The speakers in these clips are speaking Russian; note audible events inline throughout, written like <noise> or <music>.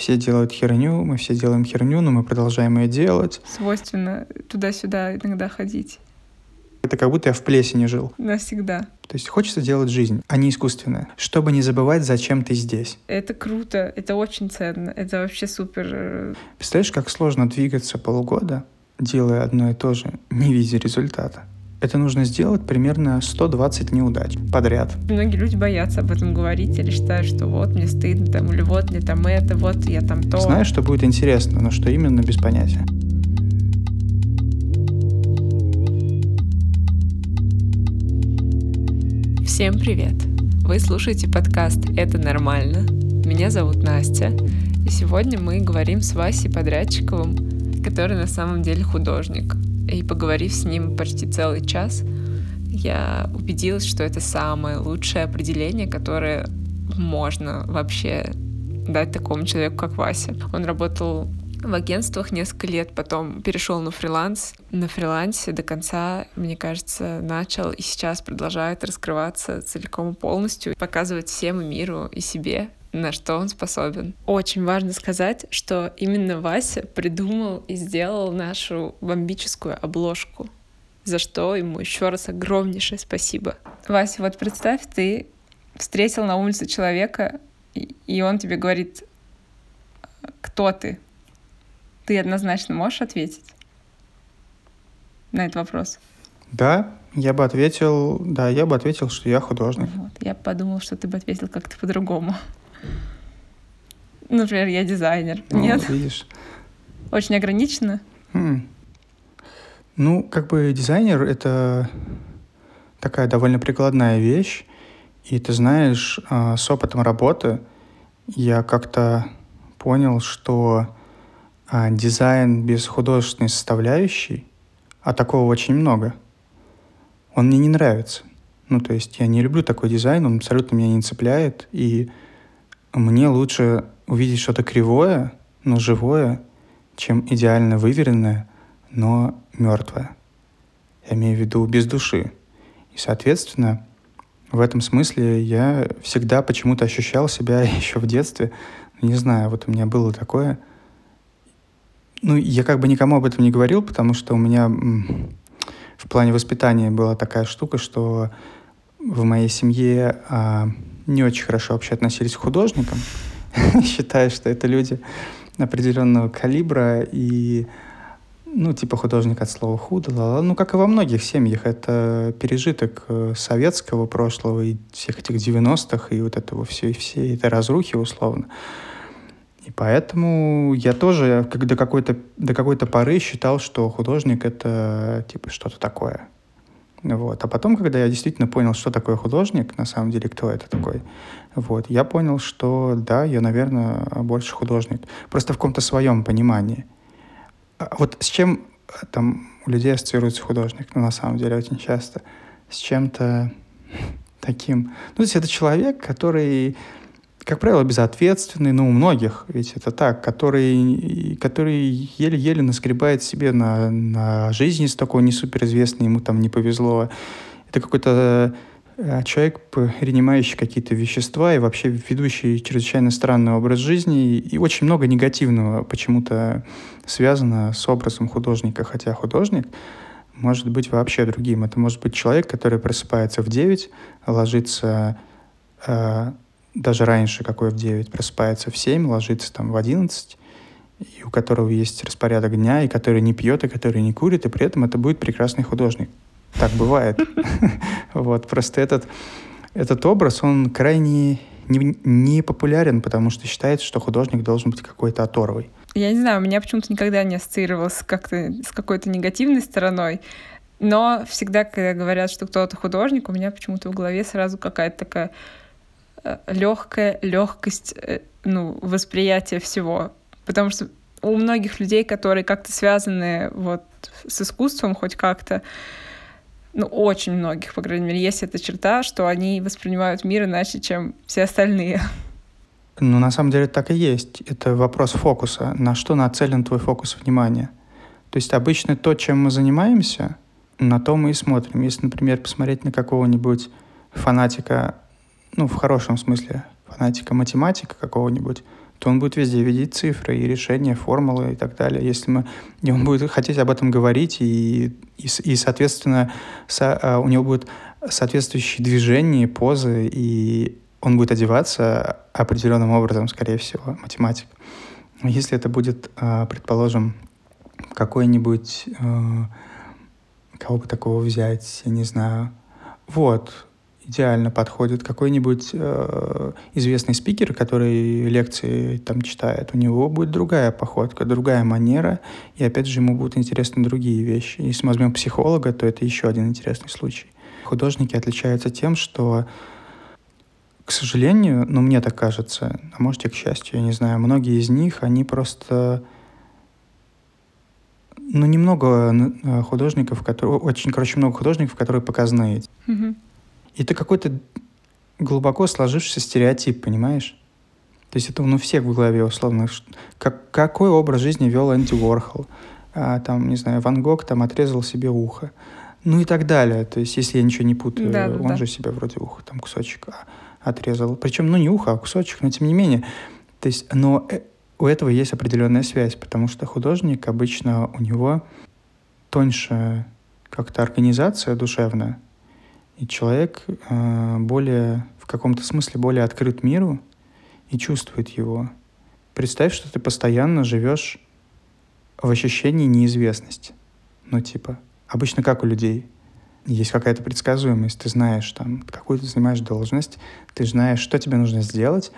все делают херню, мы все делаем херню, но мы продолжаем ее делать. Свойственно туда-сюда иногда ходить. Это как будто я в плесени жил. Навсегда. То есть хочется делать жизнь, а не искусственная, чтобы не забывать, зачем ты здесь. Это круто, это очень ценно, это вообще супер. Представляешь, как сложно двигаться полгода, делая одно и то же, не видя результата. Это нужно сделать примерно 120 неудач подряд. Многие люди боятся об этом говорить или считают, что вот мне стыдно, там, или вот мне там это, вот я там то. Знаешь, что будет интересно, но что именно, без понятия. Всем привет! Вы слушаете подкаст «Это нормально». Меня зовут Настя, и сегодня мы говорим с Васей Подрядчиковым, который на самом деле художник — и поговорив с ним почти целый час, я убедилась, что это самое лучшее определение, которое можно вообще дать такому человеку, как Вася. Он работал в агентствах несколько лет, потом перешел на фриланс. На фрилансе до конца, мне кажется, начал и сейчас продолжает раскрываться целиком и полностью, показывать всем и миру и себе, на что он способен. Очень важно сказать, что именно Вася придумал и сделал нашу бомбическую обложку, за что ему еще раз огромнейшее спасибо. Вася, вот представь, ты встретил на улице человека, и он тебе говорит, кто ты? Ты однозначно можешь ответить на этот вопрос? Да, я бы ответил, да, я бы ответил, что я художник. Вот. Я подумал, что ты бы ответил как-то по-другому. Например, я дизайнер. Ну, Нет? Видишь. Очень ограничено? Хм. Ну, как бы дизайнер — это такая довольно прикладная вещь. И ты знаешь, а, с опытом работы я как-то понял, что а, дизайн без художественной составляющей, а такого очень много, он мне не нравится. Ну, то есть я не люблю такой дизайн, он абсолютно меня не цепляет, и мне лучше увидеть что-то кривое, но живое, чем идеально выверенное, но мертвое. Я имею в виду без души. И, соответственно, в этом смысле я всегда почему-то ощущал себя <laughs> еще в детстве. Не знаю, вот у меня было такое. Ну, я как бы никому об этом не говорил, потому что у меня в плане воспитания была такая штука, что в моей семье а, не очень хорошо вообще относились к художникам. <laughs> считаю, что это люди определенного калибра и ну, типа художник от слова худо, ну, как и во многих семьях, это пережиток э, советского прошлого и всех этих 90-х, и вот этого все, все этой разрухи условно. И поэтому я тоже как до какой-то до какой-то поры считал, что художник — это типа что-то такое. Вот. А потом, когда я действительно понял, что такое художник, на самом деле, кто это такой, вот, я понял, что да, я, наверное, больше художник. Просто в каком-то своем понимании. А вот с чем там у людей ассоциируется художник, ну, на самом деле, очень часто, с чем-то <laughs> таким... Ну, то есть это человек, который как правило, безответственный, ну, у многих ведь это так, который, который еле-еле наскребает себе на, на жизнь из такой не суперизвестной, ему там не повезло. Это какой-то э, человек, принимающий какие-то вещества и вообще ведущий чрезвычайно странный образ жизни, и очень много негативного почему-то связано с образом художника, хотя художник может быть вообще другим. Это может быть человек, который просыпается в 9, ложится э, даже раньше, какой в 9, просыпается в 7, ложится там в 11, и у которого есть распорядок дня, и который не пьет, и который не курит, и при этом это будет прекрасный художник. Так бывает. <laughs> Вот, просто этот, этот образ, он крайне не, не популярен, потому что считается, что художник должен быть какой-то оторвой. Я не знаю, у меня почему-то никогда не ассоциировалось как-то с какой-то негативной стороной. Но всегда, когда говорят, что кто-то художник, у меня почему-то в голове сразу какая-то такая легкая легкость э, ну, восприятия всего. Потому что у многих людей, которые как-то связаны вот с искусством хоть как-то, ну, очень многих, по крайней мере, есть эта черта, что они воспринимают мир иначе, чем все остальные. Ну, на самом деле так и есть. Это вопрос фокуса. На что нацелен твой фокус внимания? То есть обычно то, чем мы занимаемся, на то мы и смотрим. Если, например, посмотреть на какого-нибудь фанатика ну, в хорошем смысле, фанатика математика какого-нибудь, то он будет везде видеть цифры и решения, формулы и так далее. Если мы, и он будет хотеть об этом говорить, и, и, и соответственно, со, а, у него будут соответствующие движения, позы, и он будет одеваться определенным образом, скорее всего, математик. Если это будет, а, предположим, какой-нибудь, кого бы такого взять, я не знаю, вот, идеально подходит. Какой-нибудь э, известный спикер, который лекции там читает, у него будет другая походка, другая манера, и опять же ему будут интересны другие вещи. Если мы возьмем психолога, то это еще один интересный случай. Художники отличаются тем, что к сожалению, ну мне так кажется, а может и к счастью, я не знаю, многие из них, они просто ну, немного э, художников, которые, очень, короче, много художников, которые показные. Mm-hmm. Это какой-то глубоко сложившийся стереотип, понимаешь? То есть это ну, у всех в голове, условно. Как, какой образ жизни вел Энди Уорхол? А, там, не знаю, Ван Гог там отрезал себе ухо. Ну и так далее. То есть, если я ничего не путаю, да, он да. же себе вроде ухо там кусочек а, отрезал. Причем, ну, не ухо, а кусочек, но тем не менее. То есть, но э, у этого есть определенная связь, потому что художник обычно у него тоньше как-то организация душевная, и человек э, более, в каком-то смысле более открыт миру и чувствует его. Представь, что ты постоянно живешь в ощущении неизвестности. Ну, типа, обычно как у людей. Есть какая-то предсказуемость, ты знаешь, там, какую ты занимаешь должность, ты знаешь, что тебе нужно сделать,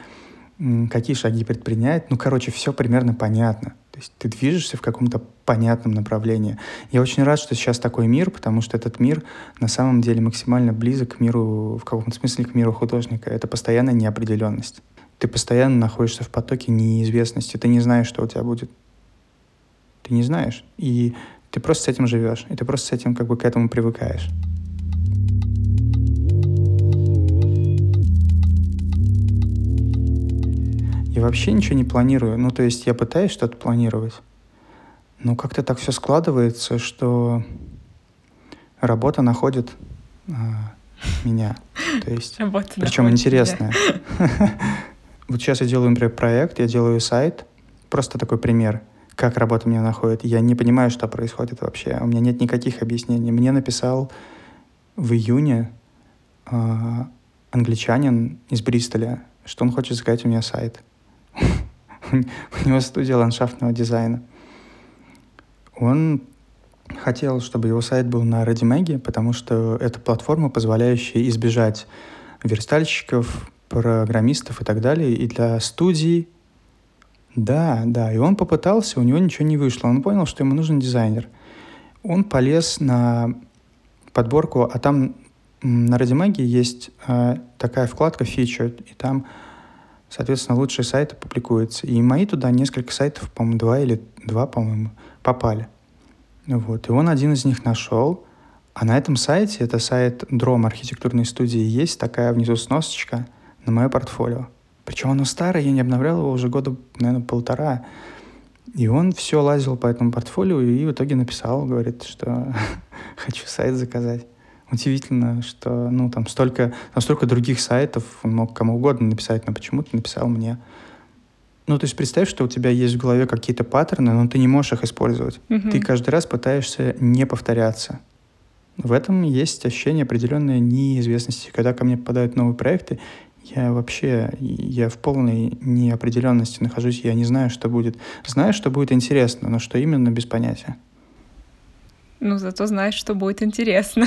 какие шаги предпринять. Ну, короче, все примерно понятно. То есть ты движешься в каком-то понятном направлении. Я очень рад, что сейчас такой мир, потому что этот мир на самом деле максимально близок к миру, в каком-то смысле к миру художника. Это постоянная неопределенность. Ты постоянно находишься в потоке неизвестности. Ты не знаешь, что у тебя будет. Ты не знаешь. И ты просто с этим живешь. И ты просто с этим как бы к этому привыкаешь. Я вообще ничего не планирую. Ну, то есть я пытаюсь что-то планировать, но как-то так все складывается, что работа находит а, меня. То есть, <laughs> работа причем интересная. <laughs> Вот сейчас я делаю, например, проект, я делаю сайт, просто такой пример, как работа меня находит. Я не понимаю, что происходит вообще. У меня нет никаких объяснений. Мне написал в июне э, англичанин из Бристоля, что он хочет заказать у меня сайт. У него студия ландшафтного дизайна. Он хотел, чтобы его сайт был на ReadyMag, потому что это платформа, позволяющая избежать верстальщиков, программистов и так далее. И для студий да, да, и он попытался, у него ничего не вышло. Он понял, что ему нужен дизайнер. Он полез на подборку, а там на ReadyMag есть э, такая вкладка Featured, и там соответственно, лучшие сайты публикуются. И мои туда несколько сайтов, по-моему, два или два, по-моему, попали. Вот. И он один из них нашел. А на этом сайте, это сайт Дром архитектурной студии, есть такая внизу сносочка на мое портфолио. Причем оно старое, я не обновлял его уже года, наверное, полтора. И он все лазил по этому портфолио и в итоге написал, говорит, что <laughs> хочу сайт заказать удивительно, что ну, там столько, там столько других сайтов, он мог кому угодно написать, но почему-то написал мне. Ну, то есть представь, что у тебя есть в голове какие-то паттерны, но ты не можешь их использовать. Mm-hmm. Ты каждый раз пытаешься не повторяться. В этом есть ощущение определенной неизвестности. Когда ко мне попадают новые проекты, я вообще, я в полной неопределенности нахожусь, я не знаю, что будет. Знаю, что будет интересно, но что именно, без понятия. Ну, зато знаешь, что будет интересно.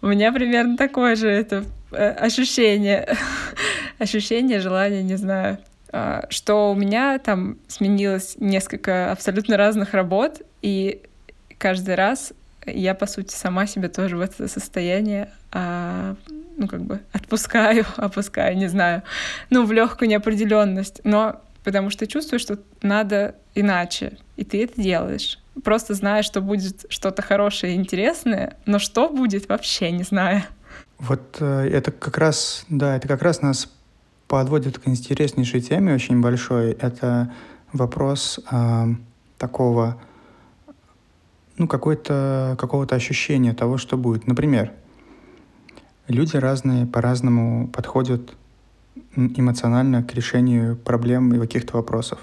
У меня примерно такое же это э, ощущение. <laughs> ощущение, желание, не знаю. А, что у меня там сменилось несколько абсолютно разных работ, и каждый раз я, по сути, сама себя тоже в это состояние, а, ну, как бы отпускаю, <laughs> опускаю, не знаю, ну, в легкую неопределенность. Но потому что чувствуешь, что надо иначе, и ты это делаешь просто знаю, что будет что-то хорошее и интересное, но что будет, вообще не знаю. Вот э, это как раз, да, это как раз нас подводит к интереснейшей теме, очень большой. Это вопрос э, такого, ну, какой-то, какого-то ощущения того, что будет. Например, люди разные по-разному подходят эмоционально к решению проблем и каких-то вопросов.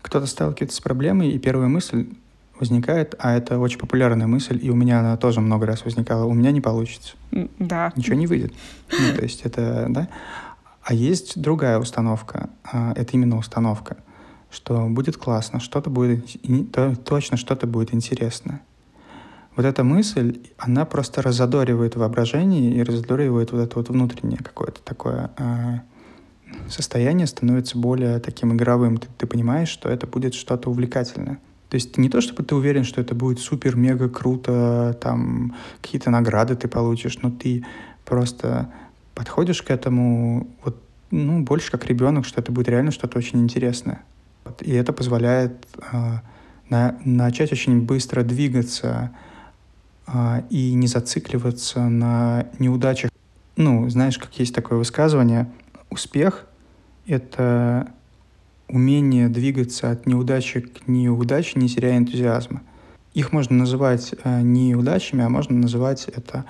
Кто-то сталкивается с проблемой, и первая мысль возникает, а это очень популярная мысль, и у меня она тоже много раз возникала, у меня не получится. Да. Ничего не выйдет. Ну, то есть это, да. А есть другая установка, а, это именно установка, что будет классно, что-то будет, точно что-то будет интересно. Вот эта мысль, она просто разодоривает воображение и разодоривает вот это вот внутреннее какое-то такое а, состояние, становится более таким игровым. Ты, ты понимаешь, что это будет что-то увлекательное. То есть не то, чтобы ты уверен, что это будет супер-мега круто, там какие-то награды ты получишь, но ты просто подходишь к этому вот, ну, больше как ребенок, что это будет реально что-то очень интересное. И это позволяет э, на, начать очень быстро двигаться э, и не зацикливаться на неудачах. Ну, знаешь, как есть такое высказывание, успех — это умение двигаться от неудачи к неудаче, не теряя энтузиазма. Их можно называть э, не неудачами, а можно называть это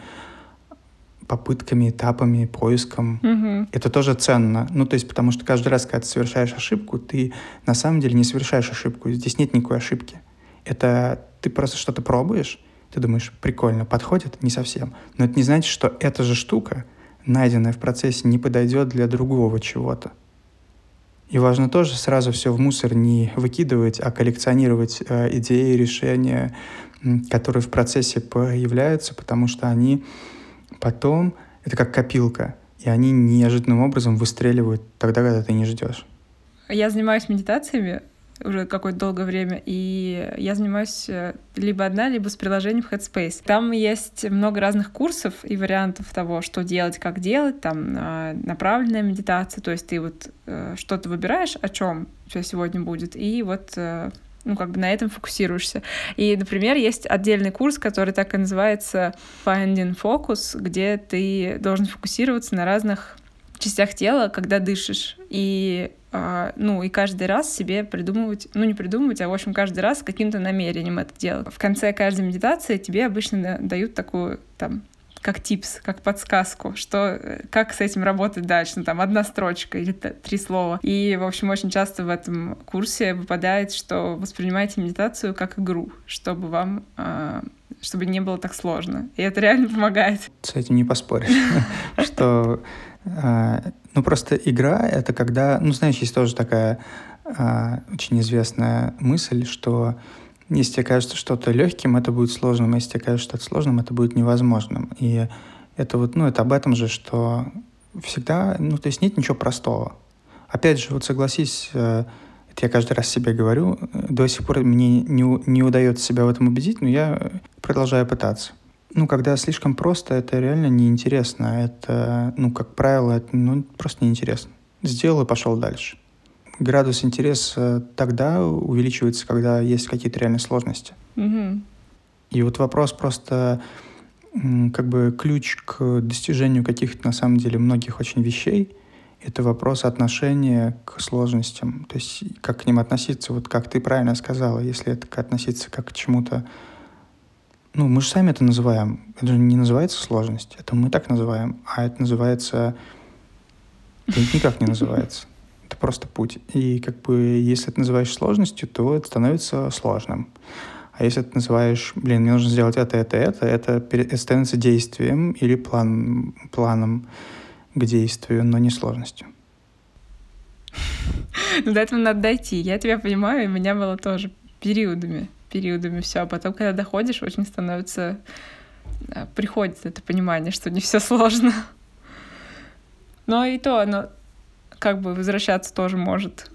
попытками, этапами, поиском. Угу. Это тоже ценно. Ну, то есть, потому что каждый раз, когда ты совершаешь ошибку, ты на самом деле не совершаешь ошибку. Здесь нет никакой ошибки. Это ты просто что-то пробуешь, ты думаешь, прикольно, подходит? Не совсем. Но это не значит, что эта же штука, найденная в процессе, не подойдет для другого чего-то. И важно тоже сразу все в мусор не выкидывать, а коллекционировать э, идеи, решения, которые в процессе появляются, потому что они потом, это как копилка, и они неожиданным образом выстреливают тогда, когда ты не ждешь. Я занимаюсь медитациями уже какое-то долгое время, и я занимаюсь э, либо одна, либо с приложением Headspace. Там есть много разных курсов и вариантов того, что делать, как делать, там а, направленная медитация, то есть ты вот э, что-то выбираешь, о чем у сегодня будет, и вот э, ну, как бы на этом фокусируешься. И, например, есть отдельный курс, который так и называется Finding Focus, где ты должен фокусироваться на разных частях тела, когда дышишь. И а, ну, и каждый раз себе придумывать, ну, не придумывать, а, в общем, каждый раз каким-то намерением это делать. В конце каждой медитации тебе обычно дают такую, там, как типс, как подсказку, что э, как с этим работать дальше, ну, там одна строчка или три слова. И, в общем, очень часто в этом курсе выпадает, что воспринимайте медитацию как игру, чтобы вам а, чтобы не было так сложно. И это реально помогает. С этим не поспоришь, <laughs> что ну, просто игра — это когда... Ну, знаешь, есть тоже такая а, очень известная мысль, что если тебе кажется что-то легким, это будет сложным, а если тебе кажется что-то сложным, это будет невозможным. И это вот, ну, это об этом же, что всегда, ну, то есть нет ничего простого. Опять же, вот согласись, э, это я каждый раз себе говорю, до сих пор мне не, не удается себя в этом убедить, но я продолжаю пытаться ну, когда слишком просто, это реально неинтересно. Это, ну, как правило, это ну, просто неинтересно. Сделал и пошел дальше. Градус интереса тогда увеличивается, когда есть какие-то реальные сложности. Mm-hmm. И вот вопрос просто как бы ключ к достижению каких-то на самом деле многих очень вещей — это вопрос отношения к сложностям. То есть как к ним относиться, вот как ты правильно сказала, если это относиться как к чему-то ну, мы же сами это называем. Это же не называется сложность. Это мы так называем. А это называется... Это никак не называется. Это просто путь. И как бы если ты называешь сложностью, то это становится сложным. А если ты называешь, блин, мне нужно сделать это, это, это, это, это становится действием или план, планом к действию, но не сложностью. Ну, до этого надо дойти. Я тебя понимаю, и у меня было тоже периодами периодами все, а потом, когда доходишь, очень становится э, приходит это понимание, что не все сложно. Но и то оно как бы возвращаться тоже может.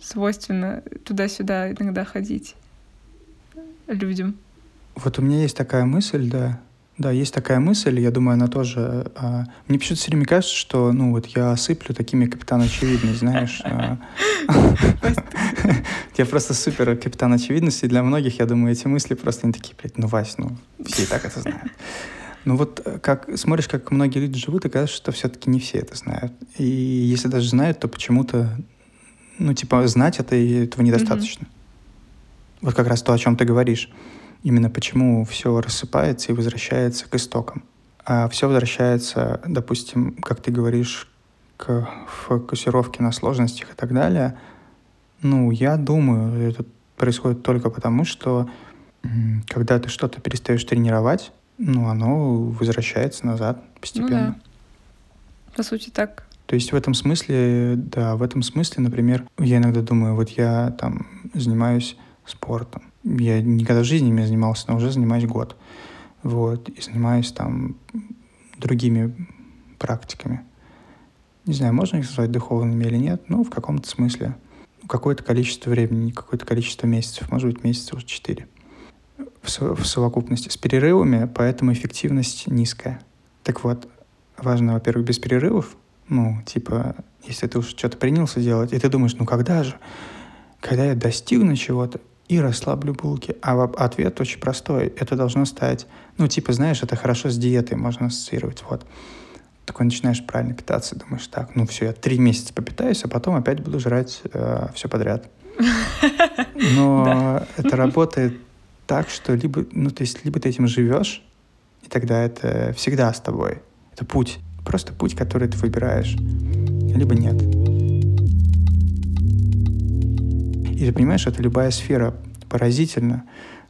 Свойственно туда-сюда иногда ходить людям. Вот у меня есть такая мысль, да, да, есть такая мысль, я думаю, она тоже... А, мне почему-то все время кажется, что, ну, вот я осыплю такими капитан очевидность, знаешь. А. Я просто супер капитан очевидности, и для многих, я думаю, эти мысли просто не такие, блядь, ну, Вась, ну, все и так это знают. Ну вот э, как смотришь, как многие люди живут, и кажется, что все-таки не все это знают. И если даже знают, то почему-то, ну, типа, знать это, этого недостаточно. Вот как раз то, о чем ты говоришь именно почему все рассыпается и возвращается к истокам. А все возвращается, допустим, как ты говоришь, к фокусировке на сложностях и так далее, ну, я думаю, это происходит только потому, что когда ты что-то перестаешь тренировать, ну, оно возвращается назад постепенно. Ну, да. По сути, так. То есть в этом смысле, да, в этом смысле, например, я иногда думаю, вот я там занимаюсь спортом. Я никогда в жизни не занимался, но уже занимаюсь год. Вот, и занимаюсь там другими практиками. Не знаю, можно их назвать духовными или нет, но в каком-то смысле. Какое-то количество времени, какое-то количество месяцев, может быть, месяцев четыре в, совокупности с перерывами, поэтому эффективность низкая. Так вот, важно, во-первых, без перерывов, ну, типа, если ты уж что-то принялся делать, и ты думаешь, ну когда же? Когда я достигну чего-то и расслаблю булки. А ответ очень простой. Это должно стать, ну, типа, знаешь, это хорошо с диетой можно ассоциировать. Вот. Такой начинаешь правильно питаться, думаешь, так, ну все, я три месяца попитаюсь, а потом опять буду жрать э, все подряд. <laughs> Но это работает так, что либо, ну, то есть, либо ты этим живешь, и тогда это всегда с тобой. Это путь. Просто путь, который ты выбираешь. Либо нет. Ты понимаешь, это любая сфера поразительно.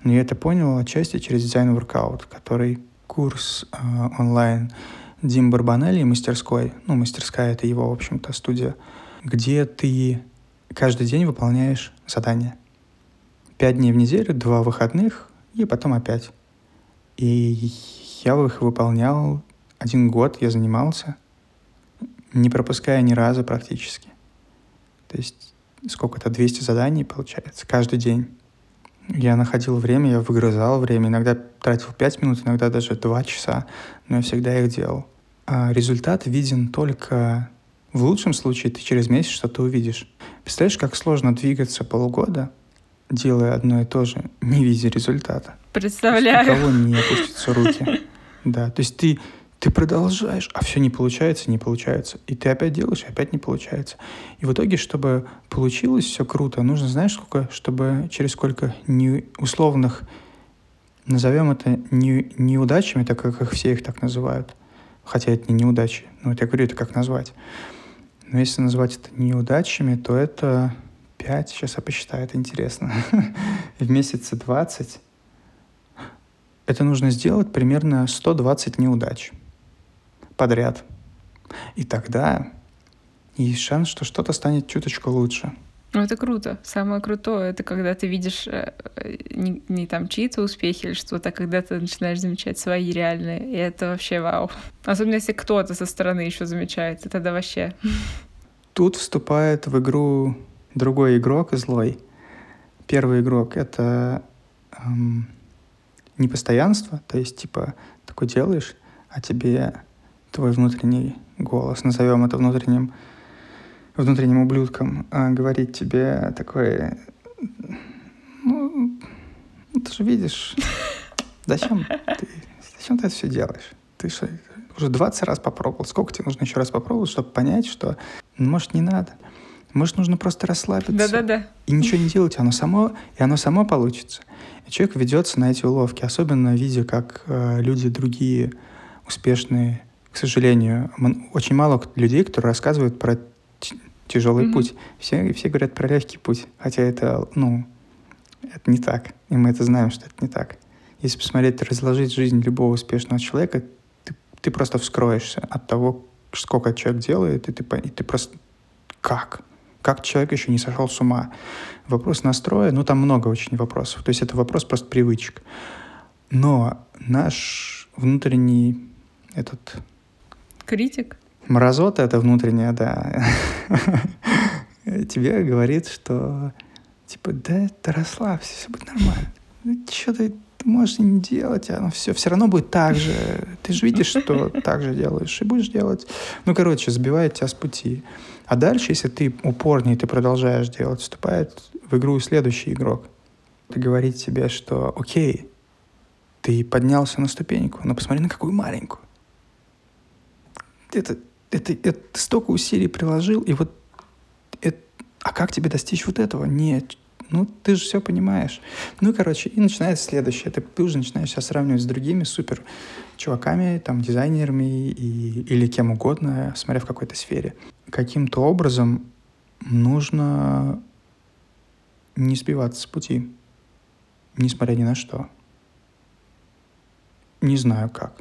Но я это понял отчасти через дизайн workout, который курс э, онлайн Дим Барбанелли мастерской, ну, мастерская — это его, в общем-то, студия, где ты каждый день выполняешь задания. Пять дней в неделю, два выходных, и потом опять. И я их выполнял один год я занимался, не пропуская ни разу практически. То есть сколько это, 200 заданий получается каждый день. Я находил время, я выгрызал время, иногда тратил 5 минут, иногда даже 2 часа, но я всегда их делал. А результат виден только в лучшем случае ты через месяц что-то увидишь. Представляешь, как сложно двигаться полгода, делая одно и то же, не видя результата. Представляю. У кого не опустятся руки. <laughs> Да, то есть ты ты продолжаешь, а все не получается, не получается. И ты опять делаешь, и опять не получается. И в итоге, чтобы получилось все круто, нужно, знаешь, сколько, чтобы через сколько не, условных, назовем это не, неудачами, так как их все их так называют. Хотя это не неудачи. Ну, вот я говорю, это как назвать. Но если назвать это неудачами, то это 5, сейчас я посчитаю, это интересно. <laughs> В месяце 20 это нужно сделать примерно 120 неудач подряд. И тогда есть шанс, что что-то станет чуточку лучше. Ну, это круто. Самое крутое — это когда ты видишь э, не, не там чьи-то успехи или что-то, а когда ты начинаешь замечать свои реальные. И это вообще вау. Особенно если кто-то со стороны еще замечает. Это тогда вообще... Тут вступает в игру другой игрок злой. Первый игрок — это эм, непостоянство. То есть, типа, такой делаешь, а тебе твой внутренний голос, назовем это внутренним, внутренним ублюдком, а говорить тебе такое, ну, ты же видишь, зачем ты, зачем ты это все делаешь? Ты что, уже 20 раз попробовал, сколько тебе нужно еще раз попробовать, чтобы понять, что, ну, может, не надо. Может, нужно просто расслабиться. Да-да-да. И ничего не делать, оно само, и оно само получится. И человек ведется на эти уловки, особенно видя, как э, люди другие успешные к сожалению, очень мало людей, которые рассказывают про тяжелый mm-hmm. путь. Все, все говорят про легкий путь, хотя это, ну, это не так. И мы это знаем, что это не так. Если посмотреть, разложить жизнь любого успешного человека, ты, ты просто вскроешься от того, сколько человек делает, и ты, и ты просто... Как? Как человек еще не сошел с ума? Вопрос настроя, ну, там много очень вопросов. То есть это вопрос просто привычек. Но наш внутренний этот Критик? Мразота это внутренняя, да. Тебе говорит, что типа, да, ты расслабься, все будет нормально. Ну, что ты можешь не делать, оно все, все равно будет так же. Ты же видишь, что так же делаешь, и будешь делать. Ну, короче, сбивает тебя с пути. А дальше, если ты упорнее, ты продолжаешь делать, вступает в игру следующий игрок. Ты говорит тебе, что окей, ты поднялся на ступеньку, но посмотри на какую маленькую это, это, это ты столько усилий приложил, и вот это, а как тебе достичь вот этого? Нет, ну, ты же все понимаешь. Ну, короче, и начинается следующее. Ты, ты уже начинаешь себя сравнивать с другими супер чуваками, там, дизайнерами и, или кем угодно, смотря в какой-то сфере. каким-то образом нужно не сбиваться с пути, несмотря ни на что. Не знаю как.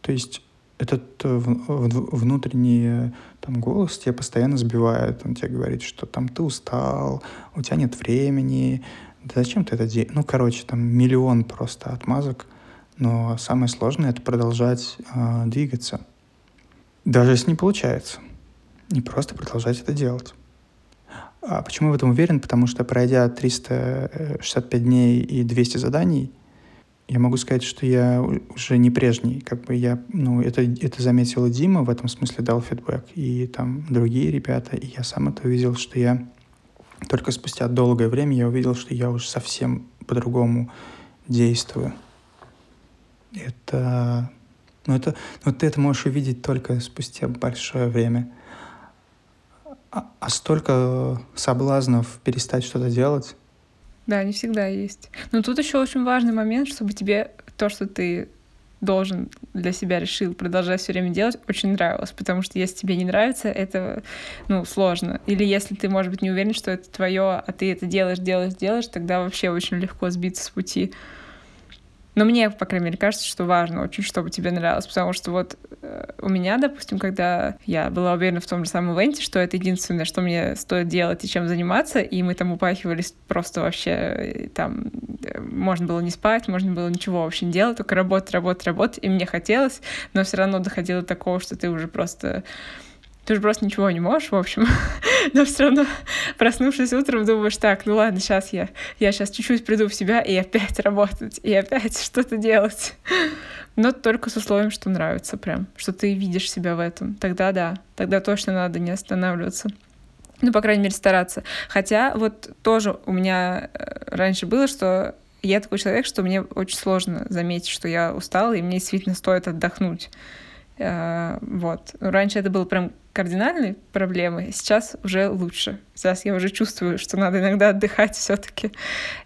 То есть этот э, внутренний э, там, голос тебя постоянно сбивает, он тебе говорит, что там ты устал, у тебя нет времени, да зачем ты это делаешь? Ну, короче, там миллион просто отмазок, но самое сложное — это продолжать э, двигаться. Даже если не получается. Не просто продолжать это делать. А почему я в этом уверен? Потому что пройдя 365 дней и 200 заданий, я могу сказать, что я уже не прежний. Как бы я, ну, это, это заметил Дима, в этом смысле дал фидбэк, и там другие ребята, и я сам это увидел, что я только спустя долгое время я увидел, что я уже совсем по-другому действую. Это, ну это, ну ты это можешь увидеть только спустя большое время. А, а столько соблазнов перестать что-то делать. Да, не всегда есть. Но тут еще очень важный момент, чтобы тебе то, что ты должен для себя решил продолжать все время делать, очень нравилось. Потому что если тебе не нравится, это ну, сложно. Или если ты, может быть, не уверен, что это твое, а ты это делаешь, делаешь, делаешь, тогда вообще очень легко сбиться с пути. Но мне, по крайней мере, кажется, что важно очень, чтобы тебе нравилось, потому что вот э, у меня, допустим, когда я была уверена в том же самом ивенте, что это единственное, что мне стоит делать и чем заниматься, и мы там упахивались просто вообще, э, там, э, можно было не спать, можно было ничего вообще не делать, только работать, работать, работать, и мне хотелось, но все равно доходило до такого, что ты уже просто ты же просто ничего не можешь, в общем. <laughs> Но все равно, проснувшись утром, думаешь, так, ну ладно, сейчас я, я сейчас чуть-чуть приду в себя и опять <laughs> работать, и опять <laughs> что-то делать. Но только с условием, что нравится прям, что ты видишь себя в этом. Тогда да, тогда точно надо не останавливаться. Ну, по крайней мере, стараться. Хотя вот тоже у меня э, раньше было, что я такой человек, что мне очень сложно заметить, что я устала, и мне действительно стоит отдохнуть. Э, вот. Раньше это было прям кардинальной проблемой, сейчас уже лучше. Сейчас я уже чувствую, что надо иногда отдыхать все-таки.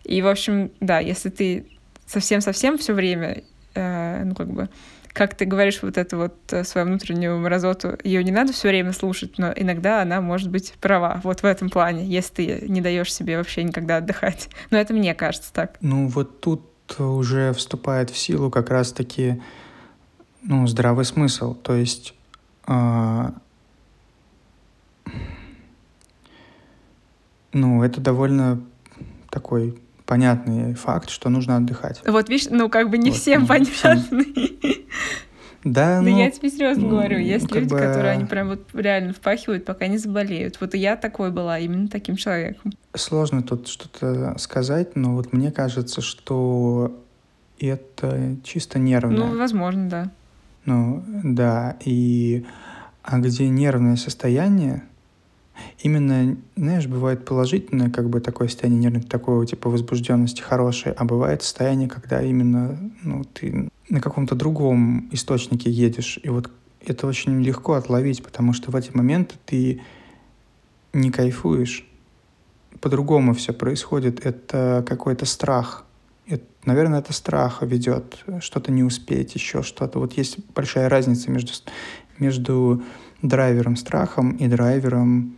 И, в общем, да, если ты совсем-совсем все время, э, ну, как бы, как ты говоришь, вот эту вот э, свою внутреннюю мразоту, ее не надо все время слушать, но иногда она может быть права вот в этом плане, если ты не даешь себе вообще никогда отдыхать. <laughs> Но это мне кажется так. Ну, вот тут уже вступает в силу как раз-таки ну, здравый смысл. То есть э, ну, это довольно такой понятный факт, что нужно отдыхать. Вот видишь, ну как бы не вот, всем понятный. Всем. Да, ну... я тебе серьезно говорю, есть люди, бы... которые они прям вот реально впахивают, пока не заболеют. Вот и я такой была, именно таким человеком. Сложно тут что-то сказать, но вот мне кажется, что это чисто нервное. Ну, возможно, да. Ну, да, и... А где нервное состояние, именно, знаешь, бывает положительное, как бы такое состояние нервное, такого типа возбужденности хорошее, а бывает состояние, когда именно, ну, ты на каком-то другом источнике едешь, и вот это очень легко отловить, потому что в эти моменты ты не кайфуешь, по-другому все происходит, это какой-то страх, это, наверное, это страх ведет, что-то не успеть, еще что-то. Вот есть большая разница между, между драйвером страхом и драйвером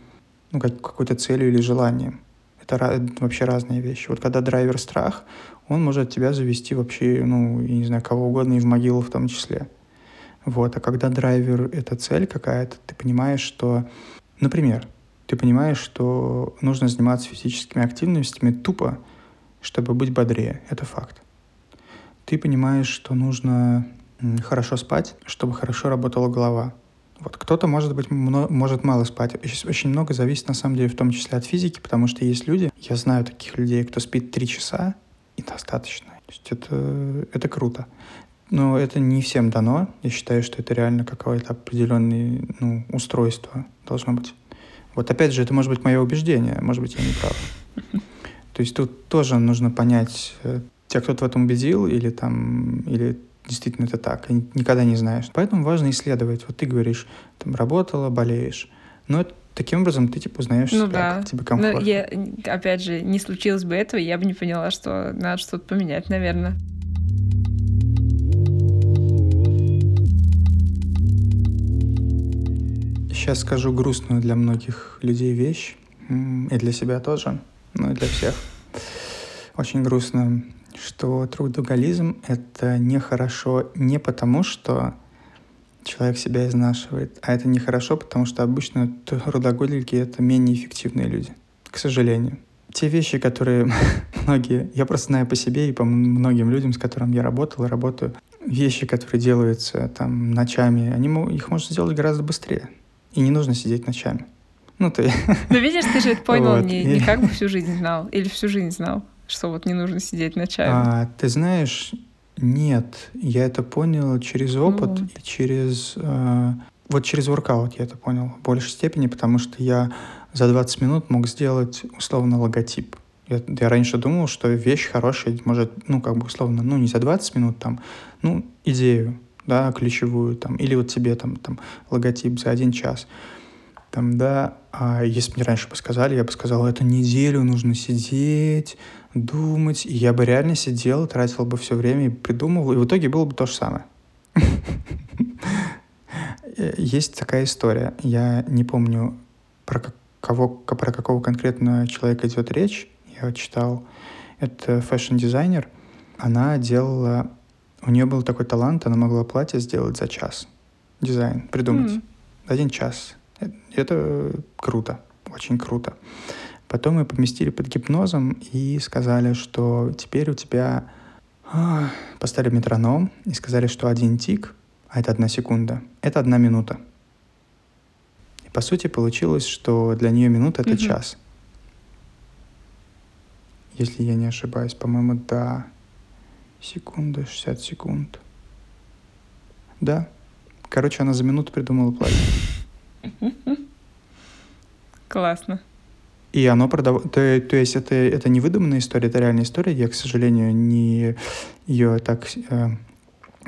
ну, как, какой-то целью или желанием. Это вообще разные вещи. Вот когда драйвер страх, он может тебя завести вообще, ну, я не знаю, кого угодно, и в могилу в том числе. Вот. А когда драйвер — это цель какая-то, ты понимаешь, что... Например, ты понимаешь, что нужно заниматься физическими активностями тупо, чтобы быть бодрее. Это факт. Ты понимаешь, что нужно хорошо спать, чтобы хорошо работала голова. Вот кто-то, может быть, может мало спать. Очень много зависит, на самом деле, в том числе от физики, потому что есть люди, я знаю таких людей, кто спит три часа, и достаточно. То есть это, это круто. Но это не всем дано. Я считаю, что это реально какое-то определенное ну, устройство должно быть. Вот опять же, это может быть мое убеждение, может быть, я не прав. То есть тут тоже нужно понять, э, тебя кто-то в этом убедил, или там, или действительно это так, и никогда не знаешь. Поэтому важно исследовать. Вот ты говоришь, там работала, болеешь. Но это, таким образом ты типа узнаешь ну, себя, да. как тебе комфортно. Но я, опять же, не случилось бы этого, я бы не поняла, что надо что-то поменять, наверное. сейчас скажу грустную для многих людей вещь, и для себя тоже, ну и для всех. Очень грустно, что трудоголизм — это нехорошо не потому, что человек себя изнашивает, а это нехорошо, потому что обычно трудоголики — это менее эффективные люди, к сожалению. Те вещи, которые <laughs> многие, я просто знаю по себе и по многим людям, с которыми я работал и работаю, вещи, которые делаются там ночами, они, их можно сделать гораздо быстрее. И не нужно сидеть ночами. Ну, ты... Ну, видишь, ты же это <laughs> понял вот. не, не как бы всю жизнь знал. Или всю жизнь знал, что вот не нужно сидеть ночами. А, ты знаешь, нет. Я это понял через опыт ну, вот. через... Э, вот через воркаут я это понял в большей степени, потому что я за 20 минут мог сделать условно логотип. Я, я раньше думал, что вещь хорошая может, ну, как бы условно, ну, не за 20 минут, там, ну, идею, да, ключевую, там, или вот тебе там, там логотип за один час. Там, да, а если бы мне раньше бы сказали, я бы сказал, это неделю нужно сидеть, думать, и я бы реально сидел, тратил бы все время и придумывал, и в итоге было бы то же самое. <laughs> Есть такая история, я не помню, про кого, про какого конкретно человека идет речь, я читал, это fashion-дизайнер, она делала, у нее был такой талант, она могла платье сделать за час, дизайн, придумать, mm-hmm. один час. Это круто, очень круто. Потом мы поместили под гипнозом и сказали, что теперь у тебя... А, поставили метроном и сказали, что один тик, а это одна секунда, это одна минута. И по сути получилось, что для нее минута — это mm-hmm. час если я не ошибаюсь, по-моему, да. Секунда, 60 секунд. Да. Короче, она за минуту придумала платье. Классно. И оно продавалось... То, то есть это, это не выдуманная история, это реальная история. Я, к сожалению, не ее так э,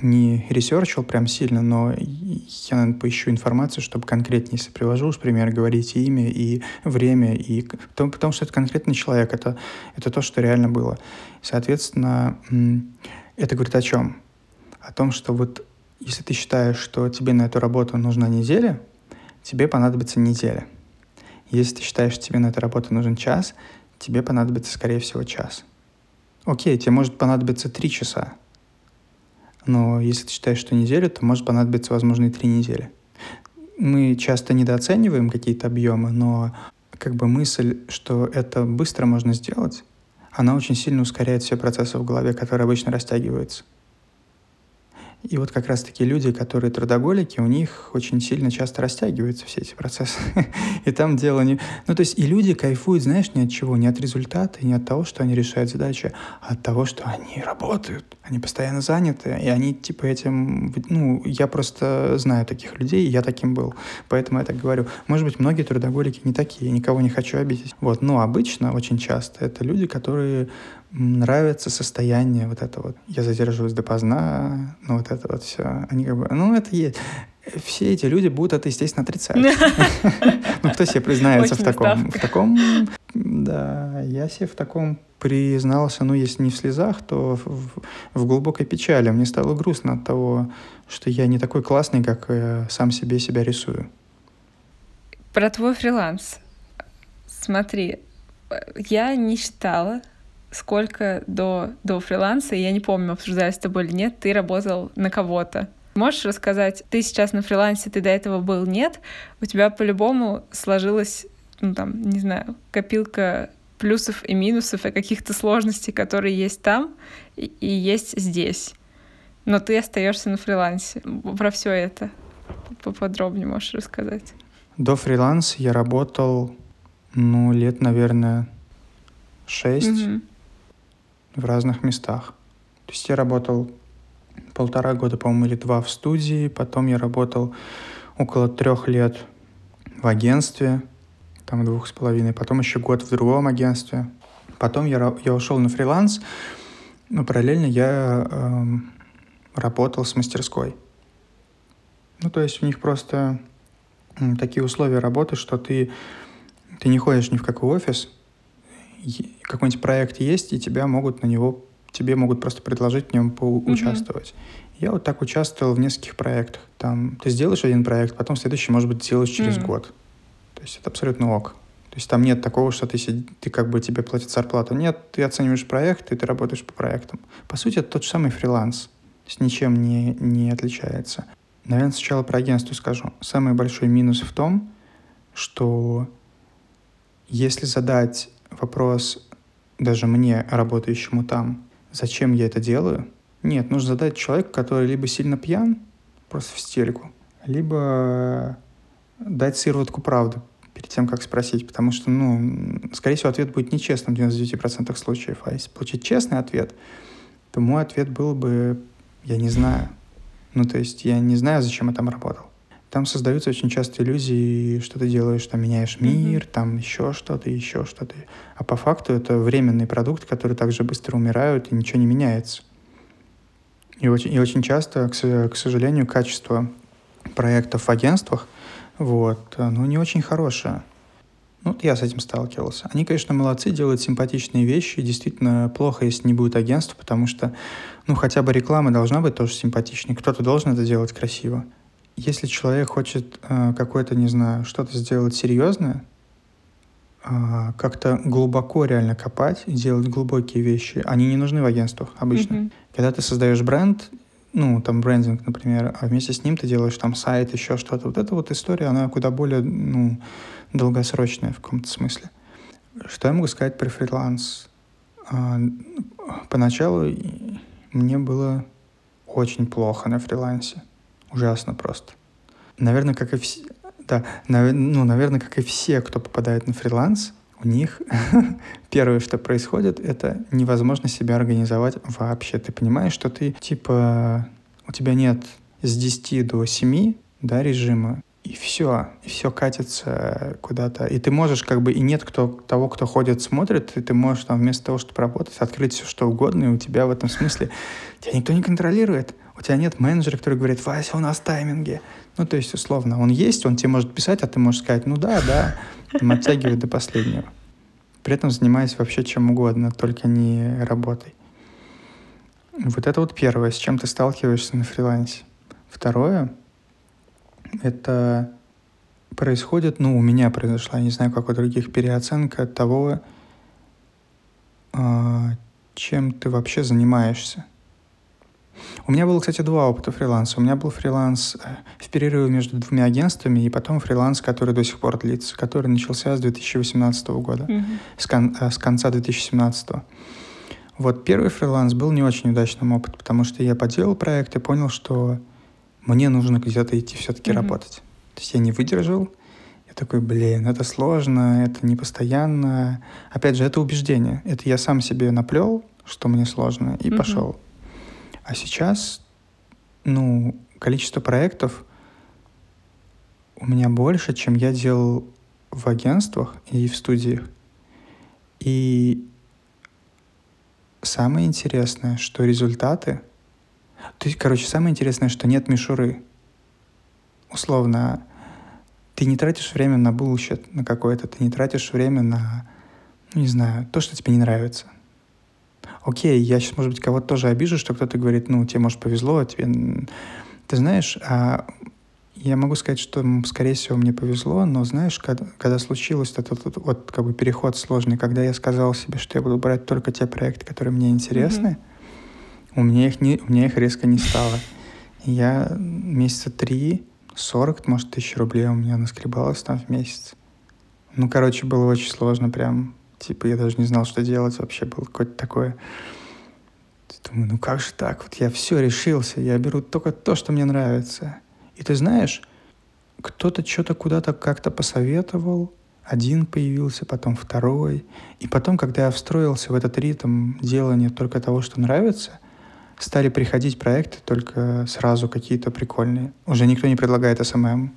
не research ил прям сильно, но я, наверное, поищу информацию, чтобы конкретнее, если привожу, уж пример, говорить имя и время, и потому, потому что это конкретный человек, это, это то, что реально было. Соответственно, это говорит о чем? О том, что вот если ты считаешь, что тебе на эту работу нужна неделя, тебе понадобится неделя. Если ты считаешь, что тебе на эту работу нужен час, тебе понадобится, скорее всего, час. Окей, тебе может понадобиться три часа, но если ты считаешь, что неделю, то может понадобиться, возможно, и три недели. Мы часто недооцениваем какие-то объемы, но как бы мысль, что это быстро можно сделать, она очень сильно ускоряет все процессы в голове, которые обычно растягиваются. И вот как раз-таки люди, которые трудоголики, у них очень сильно часто растягиваются все эти процессы. <laughs> и там дело не... Ну, то есть и люди кайфуют, знаешь, ни от чего, не от результата, не от того, что они решают задачи, а от того, что они работают, они постоянно заняты, и они типа этим... Ну, я просто знаю таких людей, и я таким был, поэтому я так говорю. Может быть, многие трудоголики не такие, никого не хочу обидеть. Вот, но обычно, очень часто, это люди, которые нравится состояние вот это вот. Я задерживаюсь допоздна, ну вот это вот все. Они как бы, ну это есть. Все эти люди будут это, естественно, отрицать. <laughs> Ну, кто себе признается в таком? В таком, да, я себе в таком признался, ну, если не в слезах, то в, глубокой печали. Мне стало грустно от того, что я не такой классный, как сам себе себя рисую. Про твой фриланс. Смотри, я не считала, сколько до, до фриланса, я не помню, обсуждали с тобой или нет, ты работал на кого-то. Можешь рассказать, ты сейчас на фрилансе, ты до этого был, нет? У тебя по-любому сложилась, ну там, не знаю, копилка плюсов и минусов и каких-то сложностей, которые есть там и, и есть здесь. Но ты остаешься на фрилансе. Про все это поподробнее можешь рассказать. До фриланса я работал, ну, лет, наверное, шесть. Mm-hmm в разных местах. То есть я работал полтора года, по-моему, или два в студии, потом я работал около трех лет в агентстве, там двух с половиной, потом еще год в другом агентстве. Потом я, я ушел на фриланс, но параллельно я э, работал с мастерской. Ну, то есть у них просто такие условия работы, что ты, ты не ходишь ни в какой офис, какой-нибудь проект есть, и тебя могут на него тебе могут просто предложить в нем поучаствовать. Mm-hmm. Я вот так участвовал в нескольких проектах. Там ты сделаешь один проект, потом следующий, может быть, сделаешь через mm-hmm. год. То есть это абсолютно ок. То есть там нет такого, что ты, сиди, ты как бы тебе платят зарплату. Нет, ты оцениваешь проект, и ты работаешь по проектам. По сути, это тот же самый фриланс. То есть ничем не, не отличается. Наверное, сначала про агентство скажу. Самый большой минус в том, что если задать вопрос даже мне, работающему там, зачем я это делаю, нет, нужно задать человеку, который либо сильно пьян, просто в стельку, либо дать сыроватку правды перед тем, как спросить, потому что, ну, скорее всего, ответ будет нечестным в 99% случаев. А если получить честный ответ, то мой ответ был бы, я не знаю. Ну, то есть я не знаю, зачем я там работал. Там создаются очень часто иллюзии, что ты делаешь, там меняешь мир, mm-hmm. там еще что-то, еще что-то. А по факту это временный продукт, который также быстро умирает и ничего не меняется. И очень, и очень часто, к, к сожалению, качество проектов в агентствах, вот, ну, не очень хорошее. Ну, вот я с этим сталкивался. Они, конечно, молодцы, делают симпатичные вещи. Действительно, плохо, если не будет агентства, потому что, ну, хотя бы реклама должна быть тоже симпатичной. Кто-то должен это делать красиво если человек хочет э, какое-то, не знаю, что-то сделать серьезное, э, как-то глубоко реально копать и делать глубокие вещи, они не нужны в агентствах обычно. Mm-hmm. Когда ты создаешь бренд, ну, там, брендинг, например, а вместе с ним ты делаешь там сайт, еще что-то. Вот эта вот история, она куда более, ну, долгосрочная в каком-то смысле. Что я могу сказать про фриланс? А, поначалу мне было очень плохо на фрилансе. Ужасно просто. Наверное, как и все... Да, ну, наверное, как и все, кто попадает на фриланс, у них <laughs> первое, что происходит, это невозможно себя организовать вообще. Ты понимаешь, что ты, типа, у тебя нет с 10 до 7, да, режима, и все, и все катится куда-то. И ты можешь как бы, и нет кто, того, кто ходит, смотрит, и ты можешь там вместо того, чтобы работать, открыть все, что угодно, и у тебя в этом смысле тебя никто не контролирует. У тебя нет менеджера, который говорит, Вася, у нас тайминги. Ну, то есть, условно, он есть, он тебе может писать, а ты можешь сказать, ну да, да, там оттягивать до последнего. При этом занимаясь вообще чем угодно, только не работой. Вот это вот первое, с чем ты сталкиваешься на фрилансе. Второе, это происходит, ну, у меня произошла, не знаю, как у других, переоценка того, а, чем ты вообще занимаешься. У меня было, кстати, два опыта фриланса. У меня был фриланс э, в перерыве между двумя агентствами, и потом фриланс, который до сих пор длится, который начался с 2018 года, mm-hmm. с, кон- э, с конца 2017. Вот первый фриланс был не очень удачным опытом, потому что я поделал проект и понял, что мне нужно где-то идти все-таки mm-hmm. работать. То есть я не выдержал, я такой, блин, это сложно, это не постоянно. Опять же, это убеждение. Это я сам себе наплел, что мне сложно, и mm-hmm. пошел. А сейчас, ну, количество проектов у меня больше, чем я делал в агентствах и в студиях. И самое интересное, что результаты... То есть, короче, самое интересное, что нет мишуры. Условно, ты не тратишь время на bullshit, на какое-то, ты не тратишь время на, ну, не знаю, то, что тебе не нравится окей, я сейчас, может быть, кого-то тоже обижу, что кто-то говорит, ну, тебе, может, повезло, а тебе... Ты знаешь, а я могу сказать, что, скорее всего, мне повезло, но знаешь, когда, когда случилось этот, этот вот как бы переход сложный, когда я сказал себе, что я буду брать только те проекты, которые мне интересны, mm-hmm. у меня их не, у меня их резко не стало. я месяца три, 40, может, тысяч рублей у меня наскребалось там в месяц. Ну, короче, было очень сложно прям Типа я даже не знал, что делать вообще. Было какое-то такое... Думаю, ну как же так? Вот я все решился, я беру только то, что мне нравится. И ты знаешь, кто-то что-то куда-то как-то посоветовал, один появился, потом второй. И потом, когда я встроился в этот ритм делания только того, что нравится, стали приходить проекты только сразу какие-то прикольные. Уже никто не предлагает SMM.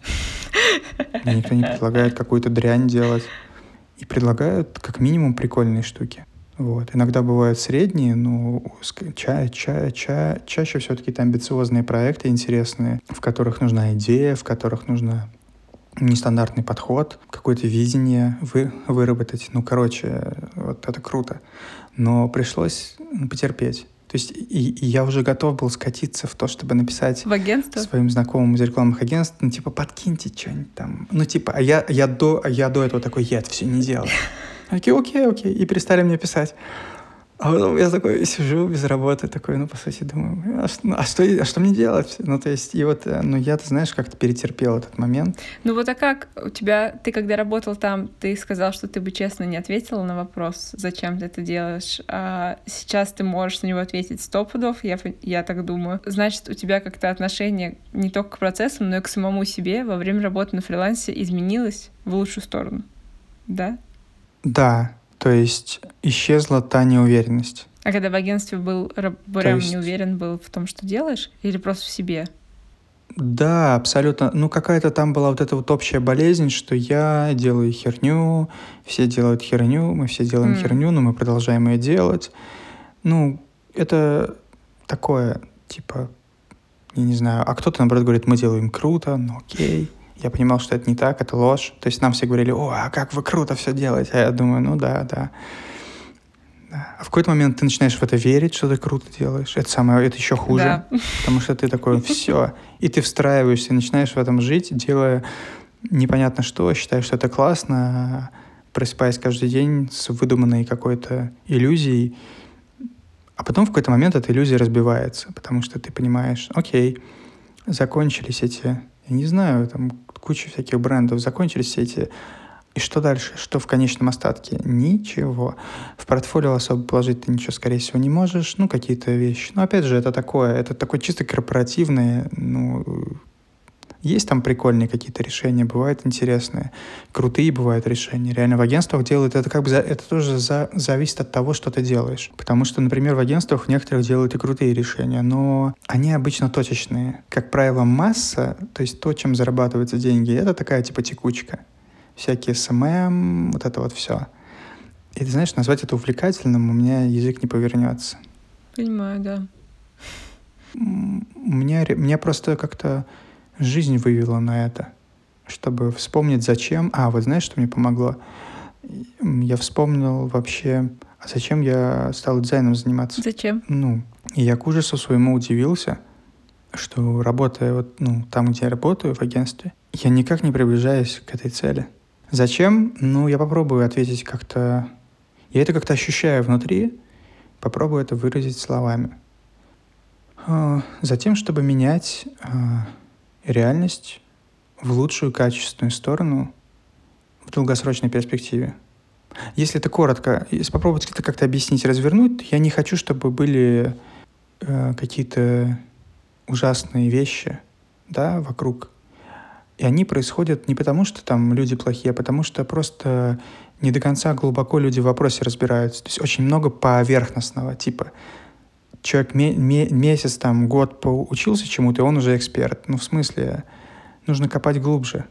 Никто не предлагает какую-то дрянь делать и предлагают как минимум прикольные штуки. Вот. Иногда бывают средние, но ча ча ча чаще все-таки это амбициозные проекты интересные, в которых нужна идея, в которых нужно нестандартный подход, какое-то видение вы, выработать. Ну, короче, вот это круто. Но пришлось ну, потерпеть. То есть и, и я уже готов был скатиться в то, чтобы написать в агентство? своим знакомым из рекламных агентств, ну, типа, подкиньте что-нибудь там. Ну, типа, а я, я, до, а я до этого такой, я это все не делал. Такие, окей, окей, и перестали мне писать. А потом я такой сижу без работы, такой, ну, по сути, думаю, а что, ну, а что, а что мне делать? Ну, то есть, и вот, э, ну, я, ты знаешь, как-то перетерпел этот момент. Ну, вот а как у тебя, ты когда работал там, ты сказал, что ты бы честно не ответила на вопрос, зачем ты это делаешь, а сейчас ты можешь на него ответить сто пудов, я, я так думаю. Значит, у тебя как-то отношение не только к процессам, но и к самому себе во время работы на фрилансе изменилось в лучшую сторону, да? Да, то есть исчезла та неуверенность. А когда в агентстве был прям есть... не уверен был в том, что делаешь, или просто в себе? Да, абсолютно. Ну, какая-то там была вот эта вот общая болезнь, что я делаю херню, все делают херню, мы все делаем mm. херню, но мы продолжаем ее делать. Ну, это такое, типа, я не знаю, а кто-то, наоборот, говорит, мы делаем круто, ну окей я понимал, что это не так, это ложь. То есть нам все говорили, о, а как вы круто все делаете. А я думаю, ну да, да. А в какой-то момент ты начинаешь в это верить, что ты круто делаешь. Это самое, это еще хуже, да. потому что ты такой, <laughs> все, и ты встраиваешься, начинаешь в этом жить, делая непонятно что, считаешь, что это классно, просыпаясь каждый день с выдуманной какой-то иллюзией, а потом в какой-то момент эта иллюзия разбивается, потому что ты понимаешь, окей, закончились эти я не знаю, там куча всяких брендов, закончились все эти... И что дальше? Что в конечном остатке? Ничего. В портфолио особо положить ты ничего, скорее всего, не можешь. Ну, какие-то вещи. Но, опять же, это такое, это такое чисто корпоративное, ну, есть там прикольные какие-то решения, бывают интересные, крутые бывают решения. Реально в агентствах делают это как бы, за, это тоже за, зависит от того, что ты делаешь. Потому что, например, в агентствах некоторых делают и крутые решения, но они обычно точечные. Как правило, масса, то есть то, чем зарабатываются деньги, это такая типа текучка. Всякие СММ, вот это вот все. И ты знаешь, назвать это увлекательным у меня язык не повернется. Понимаю, да. Мне, мне просто как-то жизнь вывела на это, чтобы вспомнить зачем. А, вот знаешь, что мне помогло? Я вспомнил вообще, а зачем я стал дизайном заниматься? Зачем? Ну, и я к ужасу своему удивился, что работая вот, ну, там, где я работаю, в агентстве, я никак не приближаюсь к этой цели. Зачем? Ну, я попробую ответить как-то... Я это как-то ощущаю внутри, попробую это выразить словами. А, затем, чтобы менять а, реальность в лучшую качественную сторону в долгосрочной перспективе. Если это коротко, если попробовать это как-то объяснить, развернуть, я не хочу, чтобы были э, какие-то ужасные вещи да, вокруг. И они происходят не потому, что там люди плохие, а потому что просто не до конца глубоко люди в вопросе разбираются. То есть очень много поверхностного типа человек ме- ме- месяц, там, год поучился чему-то, и он уже эксперт. Ну, в смысле, нужно копать глубже.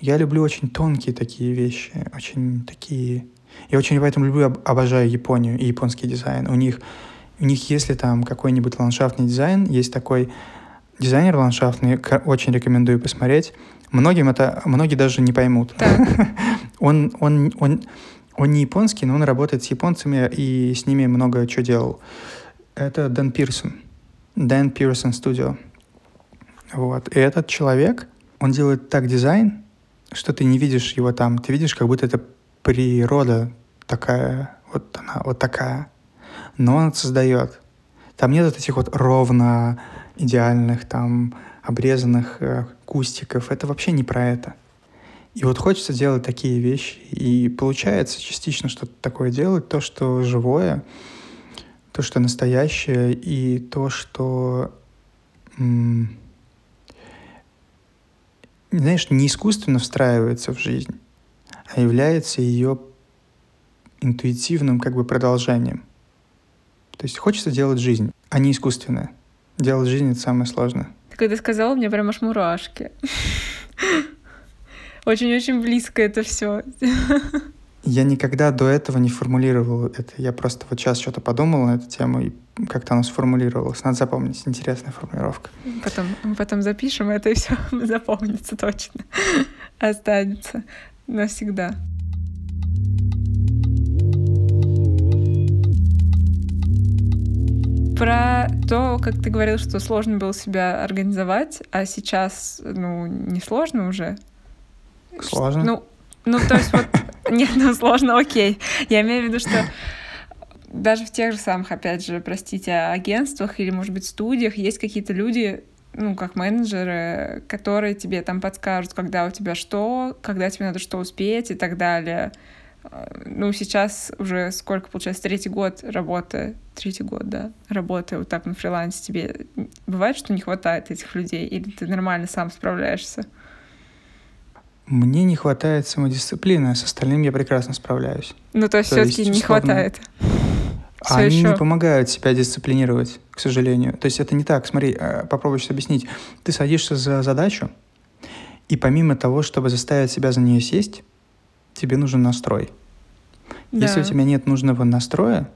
Я люблю очень тонкие такие вещи, очень такие... Я очень поэтому люблю, обожаю Японию и японский дизайн. У них, у них если там какой-нибудь ландшафтный дизайн, есть такой дизайнер ландшафтный, очень рекомендую посмотреть. Многим это, многие даже не поймут. <laughs> он, он, он, он не японский, но он работает с японцами и с ними много чего делал. Это Дэн Пирсон. Дэн Пирсон Студио. Вот. И этот человек, он делает так дизайн, что ты не видишь его там. Ты видишь, как будто это природа такая, вот она, вот такая. Но он создает. Там нет вот этих вот ровно идеальных, там, обрезанных э, кустиков. Это вообще не про это. И вот хочется делать такие вещи. И получается частично что-то такое делать, то, что живое, то, что настоящее, и то, что, знаешь, не искусственно встраивается в жизнь, а является ее интуитивным как бы продолжением. То есть хочется делать жизнь, а не искусственное. Делать жизнь — это самое сложное. Ты когда сказала, меня прям аж мурашки. <laughs> Очень-очень близко это все. <laughs> Я никогда до этого не формулировал это. Я просто вот сейчас что-то подумал на эту тему, и как-то оно сформулировалось. Надо запомнить. Интересная формулировка. Потом, потом запишем это, и все <laughs> запомнится точно. останется навсегда. Про то, как ты говорил, что сложно было себя организовать, а сейчас, ну, не сложно уже. Сложно? Ну, ну то есть вот... Нет, ну сложно, окей. Я имею в виду, что даже в тех же самых, опять же, простите, агентствах или, может быть, студиях есть какие-то люди, ну, как менеджеры, которые тебе там подскажут, когда у тебя что, когда тебе надо что успеть и так далее. Ну, сейчас уже сколько, получается, третий год работы, третий год, да, работы вот так на фрилансе. Тебе бывает, что не хватает этих людей, или ты нормально сам справляешься? Мне не хватает самодисциплины, а с остальным я прекрасно справляюсь. Ну, то есть то все-таки не хватает. Все Они еще... не помогают себя дисциплинировать, к сожалению. То есть это не так. Смотри, э, попробуй сейчас объяснить. Ты садишься за задачу, и помимо того, чтобы заставить себя за нее сесть, тебе нужен настрой. Да. Если у тебя нет нужного настроя,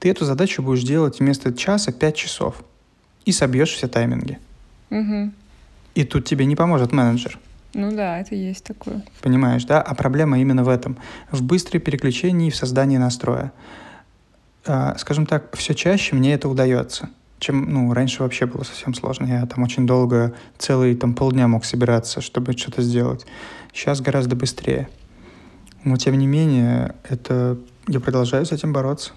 ты эту задачу будешь делать вместо часа 5 часов и собьешь все тайминги. Угу. И тут тебе не поможет менеджер. Ну да, это есть такое. Понимаешь, да? А проблема именно в этом. В быстрой переключении и в создании настроя. А, скажем так, все чаще мне это удается чем, ну, раньше вообще было совсем сложно. Я там очень долго, целый там полдня мог собираться, чтобы что-то сделать. Сейчас гораздо быстрее. Но, тем не менее, это... Я продолжаю с этим бороться.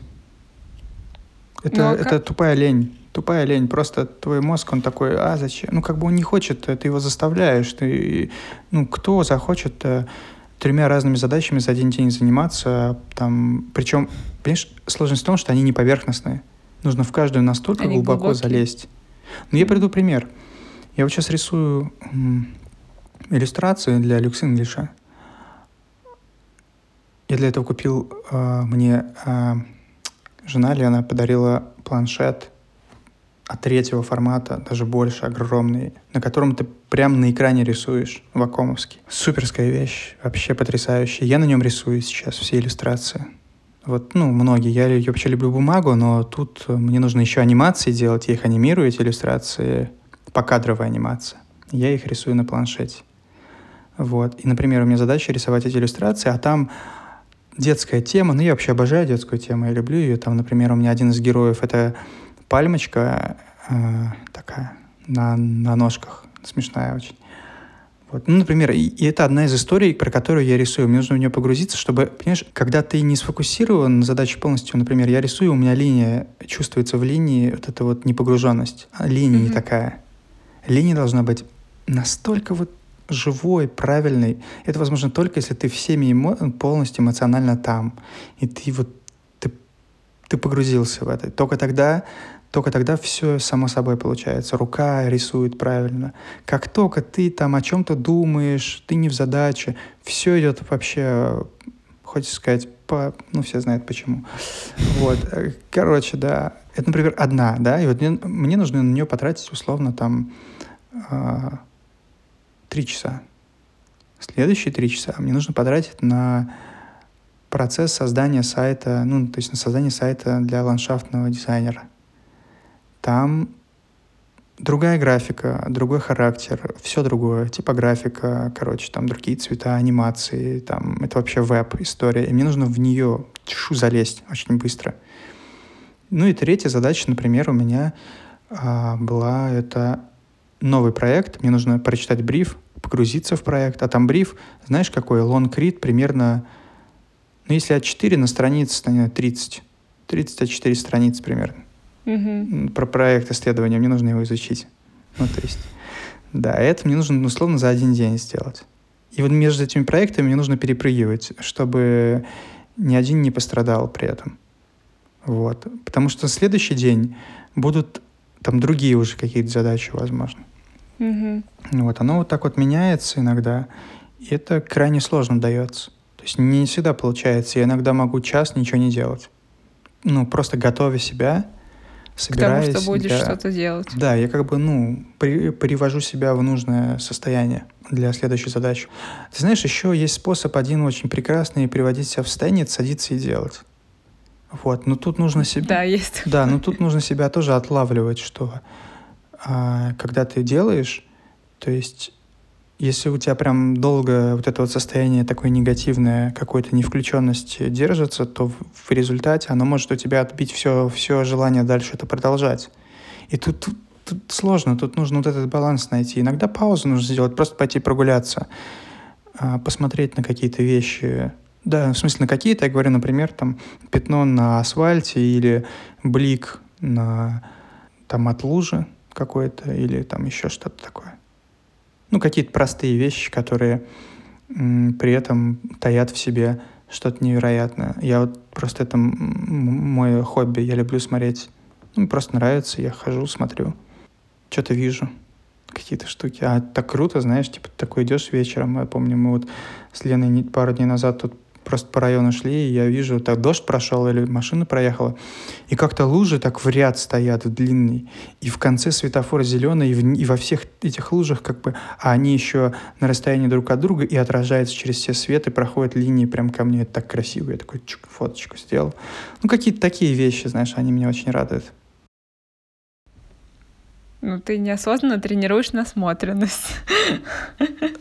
Это, ну, а это тупая лень. Тупая лень. Просто твой мозг, он такой, а зачем? Ну, как бы он не хочет, ты его заставляешь. Ты, ну, кто захочет тремя разными задачами за один день заниматься, там, причем, понимаешь, сложность в том, что они не поверхностные. Нужно в каждую настолько они глубоко глубокие. залезть. Ну, я приду пример. Я вот сейчас рисую иллюстрации для Люкс Инглиша. Я для этого купил, э, мне э, жена Лена подарила планшет от третьего формата, даже больше, огромный, на котором ты прямо на экране рисуешь, вакомовский. Суперская вещь, вообще потрясающая. Я на нем рисую сейчас все иллюстрации. Вот, ну, многие. Я, я вообще люблю бумагу, но тут мне нужно еще анимации делать. Я их анимирую, эти иллюстрации, покадровая анимация. Я их рисую на планшете. Вот. И, например, у меня задача рисовать эти иллюстрации, а там детская тема. Ну, я вообще обожаю детскую тему, я люблю ее. Там, например, у меня один из героев — это пальмочка э, такая на, на ножках, смешная очень. Вот. Ну, например, и, и это одна из историй, про которую я рисую. Мне нужно в нее погрузиться, чтобы, понимаешь, когда ты не сфокусирован на задаче полностью, например, я рисую, у меня линия, чувствуется в линии вот эта вот непогруженность. Линия mm-hmm. не такая. Линия должна быть настолько вот живой, правильный. Это возможно только, если ты всеми эмо... полностью эмоционально там. И ты вот ты, ты погрузился в это. Только тогда только тогда все само собой получается. Рука рисует правильно. Как только ты там о чем-то думаешь, ты не в задаче, все идет вообще, хочется сказать, по, ну, все знают почему. Вот. Короче, да. Это, например, одна, да, и вот мне, мне нужно на нее потратить условно там а, три часа. Следующие три часа мне нужно потратить на процесс создания сайта, ну, то есть на создание сайта для ландшафтного дизайнера. Там другая графика, другой характер, все другое, типографика, короче, там другие цвета, анимации, там это вообще веб-история, и мне нужно в нее чешу залезть очень быстро. Ну и третья задача, например, у меня а, была это новый проект, мне нужно прочитать бриф, погрузиться в проект, а там бриф, знаешь, какой, read примерно, ну если А4 на странице, наверное, 30, 30 А4 страниц примерно угу. про проект исследования, мне нужно его изучить. Ну, то есть, да, это мне нужно, условно, за один день сделать. И вот между этими проектами мне нужно перепрыгивать, чтобы ни один не пострадал при этом. Вот. Потому что следующий день будут там другие уже какие-то задачи, возможно. Угу. Вот, оно вот так вот меняется иногда, и это крайне сложно дается. То есть не всегда получается. Я иногда могу час ничего не делать. Ну, просто готовя себя собираюсь. Потому что будешь для... что-то делать. Да, я как бы, ну, при, привожу себя в нужное состояние для следующей задачи. Ты знаешь, еще есть способ один очень прекрасный приводить себя в состояние, садиться и делать. Вот, но тут нужно себя... Да, есть. Да, но тут нужно себя тоже отлавливать, что а, когда ты делаешь, то есть если у тебя прям долго вот это вот состояние такое негативное, какой-то невключенности держится, то в, результате оно может у тебя отбить все, все желание дальше это продолжать. И тут, тут, тут сложно, тут нужно вот этот баланс найти. Иногда паузу нужно сделать, просто пойти прогуляться, а, посмотреть на какие-то вещи. Да, в смысле на какие-то, я говорю, например, там пятно на асфальте или блик на, там от лужи какой-то или там еще что-то такое ну, какие-то простые вещи, которые при этом таят в себе что-то невероятное. Я вот просто это мое хобби, я люблю смотреть. Ну, просто нравится, я хожу, смотрю, что-то вижу, какие-то штуки. А так круто, знаешь, типа такой идешь вечером. Я помню, мы вот с Леной пару дней назад тут просто по району шли, и я вижу, так дождь прошел или машина проехала, и как-то лужи так в ряд стоят, в длинный, и в конце светофор зеленый, и, в, и во всех этих лужах как бы, а они еще на расстоянии друг от друга и отражаются через все свет, и проходят линии прям ко мне, это так красиво, я такой чук, фоточку сделал. Ну, какие-то такие вещи, знаешь, они меня очень радуют. Ну, ты неосознанно тренируешь насмотренность. <laughs>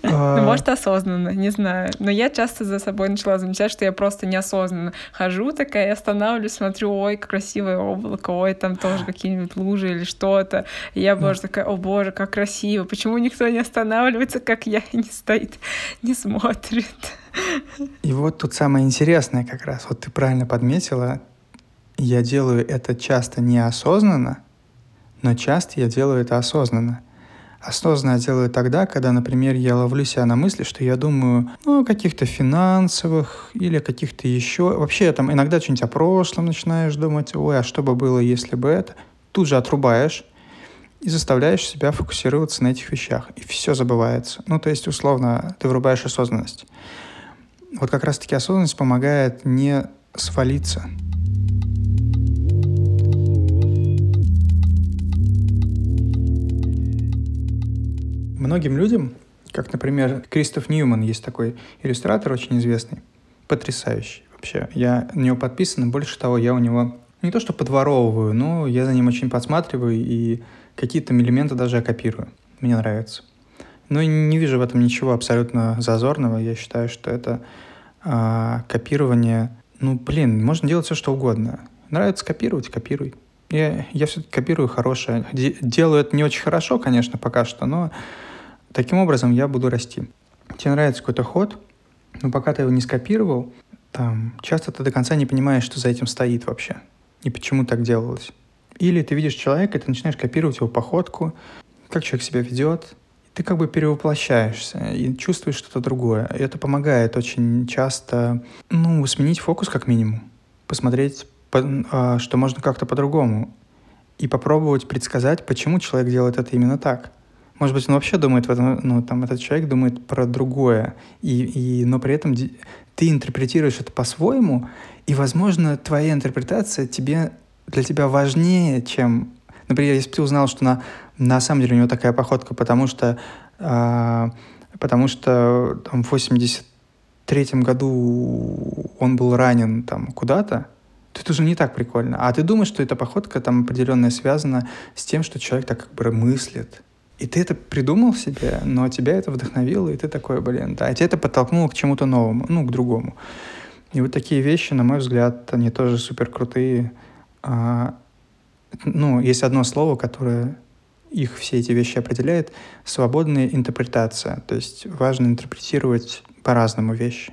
А. Ну, может, осознанно, не знаю. Но я часто за собой начала замечать, что я просто неосознанно хожу такая, останавливаюсь, смотрю, ой, красивое облако, ой, там тоже какие-нибудь лужи или что-то. Я, боже, такая, о боже, как красиво. Почему никто не останавливается, как я, и не стоит, не смотрит? И вот тут самое интересное как раз. Вот ты правильно подметила, я делаю это часто неосознанно, но часто я делаю это осознанно. Осознанно я делаю тогда, когда, например, я ловлю себя на мысли, что я думаю ну, о каких-то финансовых или каких-то еще... Вообще, я там иногда что-нибудь о прошлом начинаешь думать, ой, а что бы было, если бы это? Тут же отрубаешь и заставляешь себя фокусироваться на этих вещах. И все забывается. Ну, то есть, условно, ты врубаешь осознанность. Вот как раз-таки осознанность помогает не свалиться, Многим людям, как, например, Кристоф Ньюман, есть такой иллюстратор очень известный, потрясающий вообще. Я на него подписан, и больше того, я у него не то что подворовываю, но я за ним очень подсматриваю и какие-то элементы даже копирую. Мне нравится. Но не вижу в этом ничего абсолютно зазорного. Я считаю, что это а, копирование... Ну, блин, можно делать все, что угодно. Нравится копировать, копируй. Я, я все-таки копирую хорошее. Делаю это не очень хорошо, конечно, пока что, но Таким образом я буду расти. Тебе нравится какой-то ход, но пока ты его не скопировал, там, часто ты до конца не понимаешь, что за этим стоит вообще, и почему так делалось. Или ты видишь человека, и ты начинаешь копировать его походку, как человек себя ведет, ты как бы перевоплощаешься и чувствуешь что-то другое. И это помогает очень часто, ну, сменить фокус как минимум, посмотреть, а, что можно как-то по-другому, и попробовать предсказать, почему человек делает это именно так. Может быть, он вообще думает в этом, ну, там, этот человек думает про другое, и, и, но при этом ты интерпретируешь это по-своему, и, возможно, твоя интерпретация тебе, для тебя важнее, чем... Например, если бы ты узнал, что на, на самом деле у него такая походка, потому что, э, потому что там, в 83 году он был ранен там куда-то, то это уже не так прикольно. А ты думаешь, что эта походка там определенная связана с тем, что человек так как бы мыслит, и ты это придумал себе, но тебя это вдохновило, и ты такой, блин, да, и тебя это подтолкнуло к чему-то новому, ну, к другому. И вот такие вещи, на мой взгляд, они тоже супер крутые. А, ну, есть одно слово, которое их все эти вещи определяет — свободная интерпретация. То есть важно интерпретировать по-разному вещи.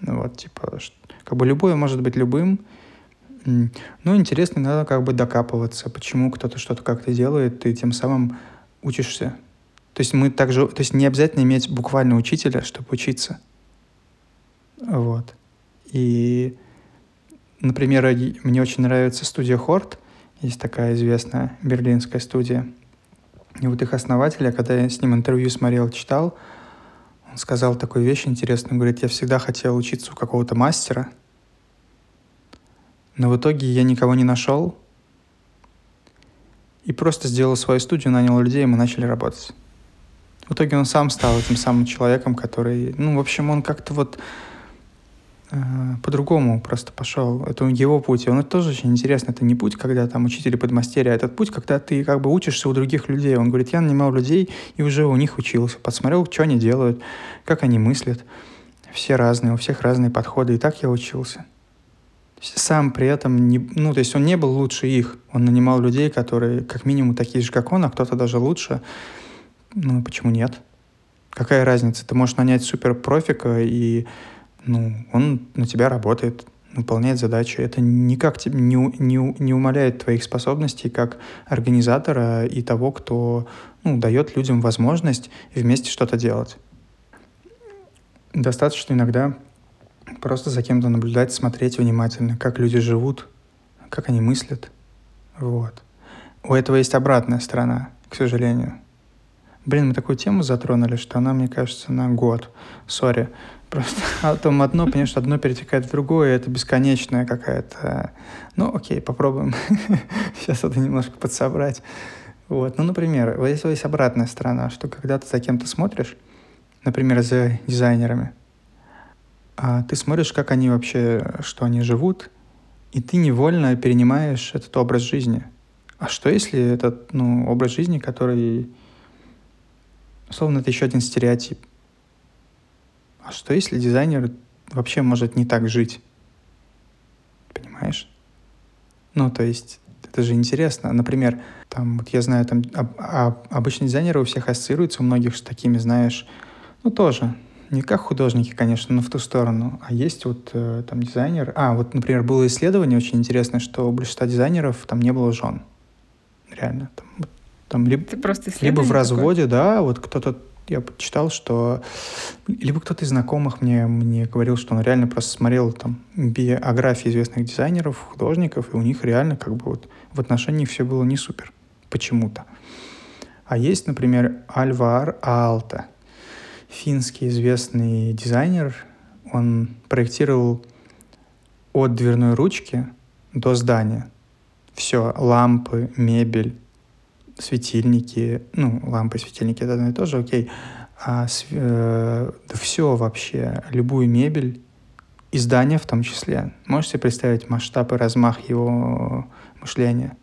Ну, вот, типа, как бы любое может быть любым, но интересно надо как бы докапываться, почему кто-то что-то как-то делает, и тем самым учишься. То есть мы также, то есть не обязательно иметь буквально учителя, чтобы учиться. Вот. И, например, мне очень нравится студия Хорт. Есть такая известная берлинская студия. И вот их основателя, когда я с ним интервью смотрел, читал, он сказал такую вещь интересную. Говорит, я всегда хотел учиться у какого-то мастера, но в итоге я никого не нашел, и просто сделал свою студию, нанял людей, и мы начали работать. В итоге он сам стал этим самым человеком, который, ну, в общем, он как-то вот э, по-другому просто пошел. Это его путь. И он это тоже очень интересно. Это не путь, когда там учитель и подмастерье, а этот путь, когда ты как бы учишься у других людей. Он говорит, я нанимал людей и уже у них учился. Подсмотрел, что они делают, как они мыслят. Все разные, у всех разные подходы. И так я учился. Сам при этом, не, ну, то есть он не был лучше их. Он нанимал людей, которые как минимум такие же, как он, а кто-то даже лучше. Ну, почему нет? Какая разница? Ты можешь нанять супер профика, и ну, он на тебя работает, выполняет задачи. Это никак не, не, не умаляет твоих способностей как организатора и того, кто ну, дает людям возможность вместе что-то делать. Достаточно иногда просто за кем-то наблюдать, смотреть внимательно, как люди живут, как они мыслят. Вот. У этого есть обратная сторона, к сожалению. Блин, мы такую тему затронули, что она, мне кажется, на год. Сори. Просто <laughs> а там одно, понимаешь, одно перетекает в другое, это бесконечная какая-то... Ну, окей, попробуем <laughs> сейчас это немножко подсобрать. Вот. Ну, например, вот здесь есть обратная сторона, что когда ты за кем-то смотришь, например, за дизайнерами, а ты смотришь, как они вообще, что они живут, и ты невольно перенимаешь этот образ жизни. А что если этот ну, образ жизни, который Условно, это еще один стереотип. А что если дизайнер вообще может не так жить? Понимаешь? Ну, то есть, это же интересно. Например, там, вот я знаю, там, об, об, обычно дизайнеры у всех ассоциируются, у многих с такими, знаешь, ну, тоже, не как художники, конечно, но в ту сторону. А есть вот э, там дизайнер... А, вот, например, было исследование очень интересное, что у большинства дизайнеров там не было жен. Реально. Там, там либо, Ты просто либо в разводе, такое? да, вот кто-то я читал, что либо кто-то из знакомых мне, мне говорил, что он реально просто смотрел там биографии известных дизайнеров, художников, и у них реально как бы вот в отношениях все было не супер почему-то. А есть, например, Альвар Алта, финский известный дизайнер. Он проектировал от дверной ручки до здания. Все, лампы, мебель, светильники, ну, лампы, светильники это одно и то же, окей, а э, да все вообще, любую мебель, издание в том числе. Можете представить масштаб и размах его мышления?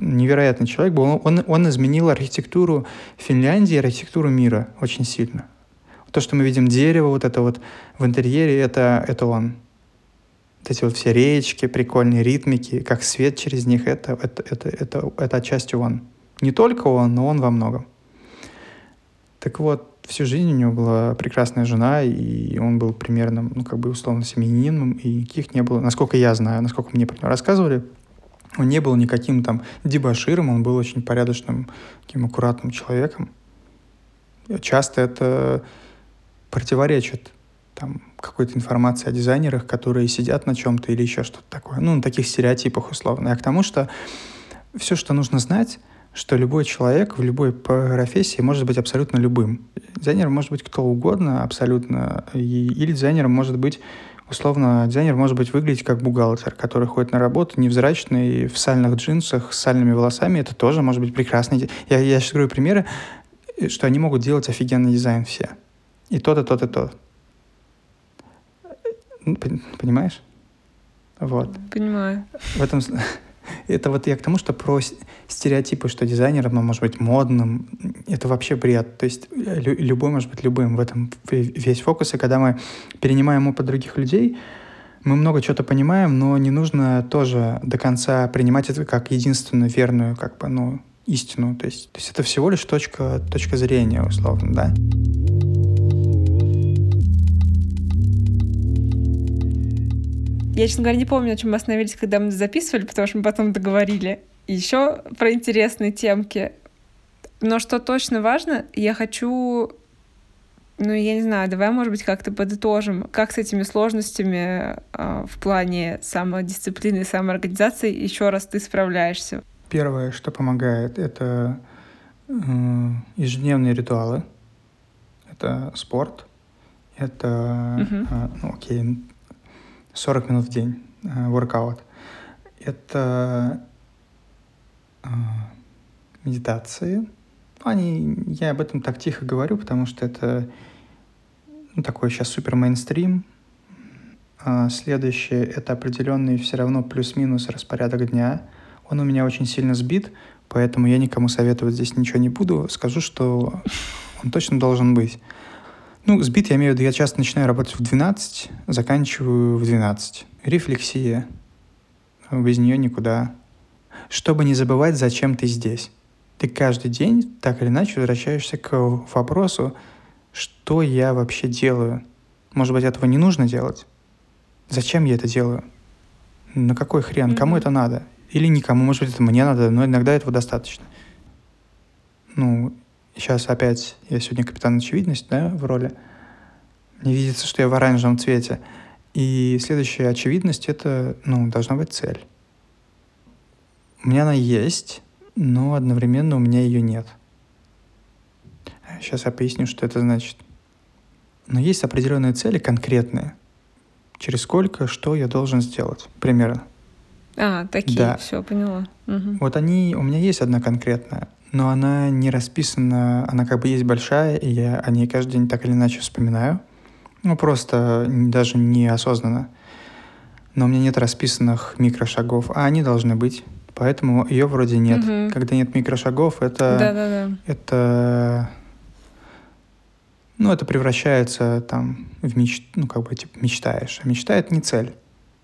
Невероятный человек был. Он, он изменил архитектуру Финляндии, архитектуру мира очень сильно. То, что мы видим дерево, вот это вот в интерьере, это, это он вот эти вот все речки, прикольные ритмики, как свет через них, это, это, это, это, это отчасти он. Не только он, но он во многом. Так вот, всю жизнь у него была прекрасная жена, и он был примерно, ну, как бы условно семьянином, и никаких не было, насколько я знаю, насколько мне рассказывали, он не был никаким там дебаширом, он был очень порядочным, таким аккуратным человеком. Часто это противоречит там, какой-то информации о дизайнерах, которые сидят на чем-то или еще что-то такое. Ну, на таких стереотипах условно. А к тому, что все, что нужно знать, что любой человек в любой профессии может быть абсолютно любым. Дизайнером может быть кто угодно абсолютно. И, или дизайнером может быть условно, дизайнер может быть выглядеть как бухгалтер, который ходит на работу невзрачный, в сальных джинсах, с сальными волосами. Это тоже может быть прекрасный. Я, я сейчас говорю примеры, что они могут делать офигенный дизайн все. И тот, и тот, и тот. Понимаешь? Вот. Понимаю. В этом... <laughs> Это вот я к тому, что про стереотипы, что дизайнер он может быть модным, это вообще бред. То есть э, любой может быть любым. В этом весь фокус. И когда мы перенимаем опыт других людей, мы много чего-то понимаем, но не нужно тоже до конца принимать это как единственную верную как бы, ну, истину. То есть, то есть это всего лишь точка, точка зрения, условно, да. Я, честно говоря, не помню, на чем мы остановились, когда мы записывали, потому что мы потом договорили. Еще про интересные темки. Но что точно важно, я хочу ну, я не знаю, давай, может быть, как-то подытожим, как с этими сложностями э, в плане самодисциплины и самоорганизации еще раз ты справляешься? Первое, что помогает, это э, ежедневные ритуалы, это спорт, это, uh-huh. э, ну, окей, 40 минут в день воркаут. Э, Это э, медитации. Они, я об этом так тихо говорю, потому что это ну, такой сейчас супер мейнстрим. А следующее — это определенный все равно плюс-минус распорядок дня. Он у меня очень сильно сбит, поэтому я никому советовать здесь ничего не буду. Скажу, что он точно должен быть. Ну, сбит я имею в виду, я часто начинаю работать в 12, заканчиваю в 12. Рефлексия. Без нее никуда. Чтобы не забывать, зачем ты здесь. Ты каждый день так или иначе возвращаешься к вопросу, что я вообще делаю. Может быть, этого не нужно делать? Зачем я это делаю? На какой хрен? Mm-hmm. Кому это надо? Или никому, может быть, это мне надо, но иногда этого достаточно. Ну, сейчас опять, я сегодня капитан очевидность, да, в роли. Мне видится, что я в оранжевом цвете. И следующая очевидность — это, ну, должна быть цель. У меня она есть, но одновременно у меня ее нет. Сейчас я поясню, что это значит. Но есть определенные цели конкретные. Через сколько, что я должен сделать, примерно. А, такие, да. все, поняла. Угу. Вот они, у меня есть одна конкретная, но она не расписана, она как бы есть большая, и я о ней каждый день так или иначе вспоминаю. Ну, просто даже неосознанно. Но у меня нет расписанных микрошагов, а они должны быть. Поэтому ее вроде нет. Угу. Когда нет микрошагов, это, да, да, да. это ну, это превращается там в меч... ну, как бы, типа, мечтаешь. А мечта — это не цель.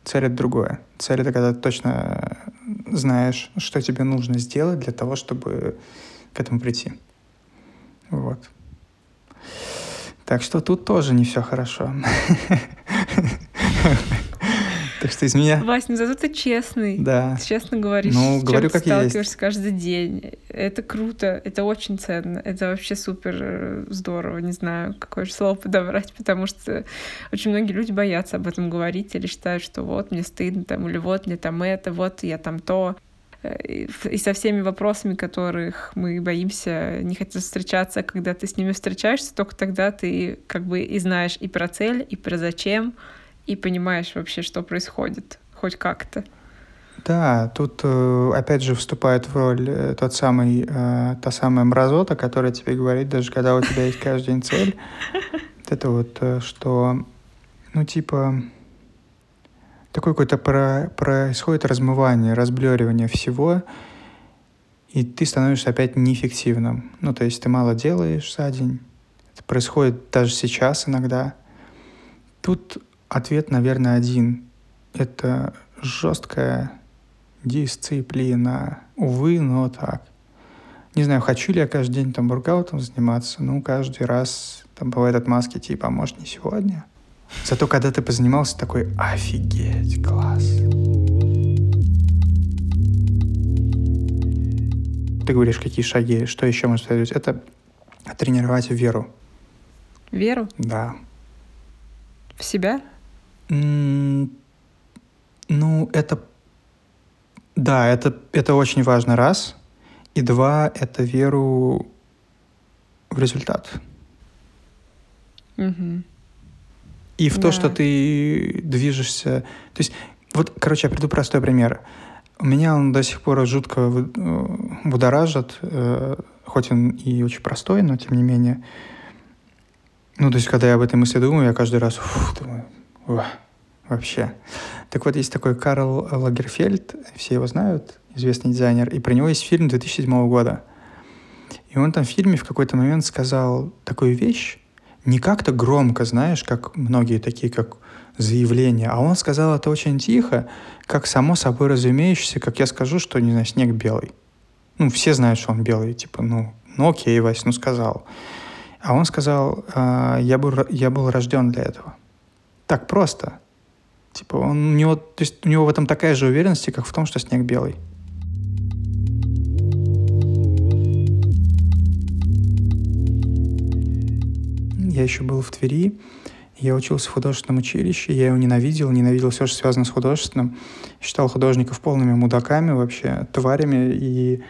Цель — это другое. Цель — это когда ты точно знаешь, что тебе нужно сделать для того, чтобы к этому прийти. Вот. Так что тут тоже не все хорошо. <laughs> Так что из меня... Вась, ну зато ты честный. Да. Ты честно говоришь, ну, с говорю, чем ты как сталкиваешься есть. каждый день. Это круто, это очень ценно, это вообще супер э, здорово. Не знаю, какое же слово подобрать, потому что очень многие люди боятся об этом говорить или считают, что вот мне стыдно там, или вот мне там это, вот я там то. Э, и со всеми вопросами, которых мы боимся, не хотим встречаться, когда ты с ними встречаешься, только тогда ты как бы и знаешь и про цель, и про зачем, и понимаешь вообще, что происходит, хоть как-то. Да, тут э, опять же вступает в роль э, тот самый, э, та самая мразота, которая тебе говорит, даже когда у тебя есть каждый день цель, это вот, что, ну, типа, такое какое-то про, происходит размывание, разблеривание всего, и ты становишься опять неэффективным. Ну, то есть ты мало делаешь за день. Это происходит даже сейчас иногда. Тут Ответ, наверное, один. Это жесткая дисциплина. Увы, но так. Не знаю, хочу ли я каждый день там воркаутом заниматься, ну, каждый раз там бывает отмазки типа, а может, не сегодня? Зато когда ты позанимался, такой, офигеть, класс. Ты говоришь, какие шаги, что еще можно сделать? Это тренировать веру. Веру? Да. В себя? Ну, это... Да, это, это очень важно, раз. И два, это веру в результат. Угу. И в то, что ты движешься... То есть, вот, короче, я приду простой пример. У меня он до сих пор жутко э, будоражит, э, хоть он и очень простой, но тем не менее. Ну, то есть, когда я об этой мысли думаю, я каждый раз фу, думаю, Ух, вообще. Так вот, есть такой Карл Лагерфельд, все его знают, известный дизайнер, и про него есть фильм 2007 года. И он там в фильме в какой-то момент сказал такую вещь, не как-то громко, знаешь, как многие такие, как заявления, а он сказал это очень тихо, как само собой разумеющееся, как я скажу, что, не знаю, снег белый. Ну, все знают, что он белый, типа, ну, ну окей, Вась, ну сказал. А он сказал, «А, я, был, я был рожден для этого так просто. Типа, он, у него, то есть у него в этом такая же уверенность, как в том, что снег белый. Я еще был в Твери, я учился в художественном училище, я его ненавидел, ненавидел все, что связано с художественным. Считал художников полными мудаками вообще, тварями, и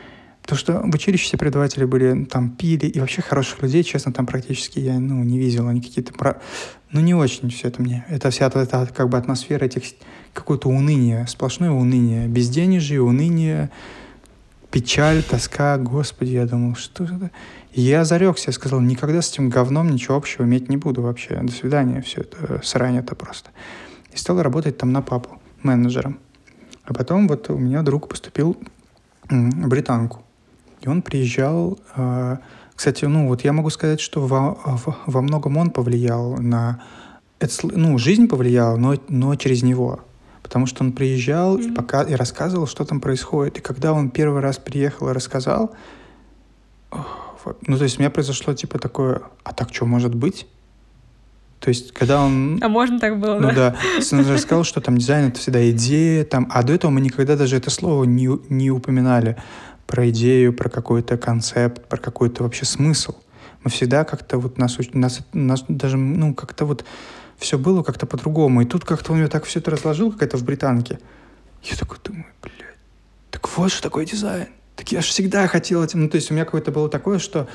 Потому что в училище все преподаватели были, там, пили, и вообще хороших людей, честно, там практически я, ну, не видел. Они какие-то, про... ну, не очень все это мне. Это вся эта, эта как бы атмосфера этих, какое-то уныние, сплошное уныние, безденежье, уныние, печаль, тоска, господи, я думал, что это? Я зарекся, я сказал, никогда с этим говном ничего общего иметь не буду вообще. До свидания, все это срань это просто. и стал работать там на папу, менеджером. А потом вот у меня друг поступил британку. И он приезжал... Э, кстати, ну вот я могу сказать, что во, во многом он повлиял на... Ну, жизнь повлияла, но, но через него. Потому что он приезжал mm-hmm. и, пока, и рассказывал, что там происходит. И когда он первый раз приехал и рассказал, ну, то есть у меня произошло типа такое, а так что может быть? То есть, когда он... А можно так было, ну, да? да. Он же сказал, что там дизайн — это всегда идея, там... А до этого мы никогда даже это слово не, не упоминали про идею, про какой-то концепт, про какой-то вообще смысл. Мы всегда как-то вот нас, нас, нас даже, ну, как-то вот все было как-то по-другому. И тут как-то он мне так все это разложил, как это в британке. Я такой думаю, блядь, так вот что такое дизайн. Так я же всегда хотел этим. Ну, то есть у меня какое-то было такое, что,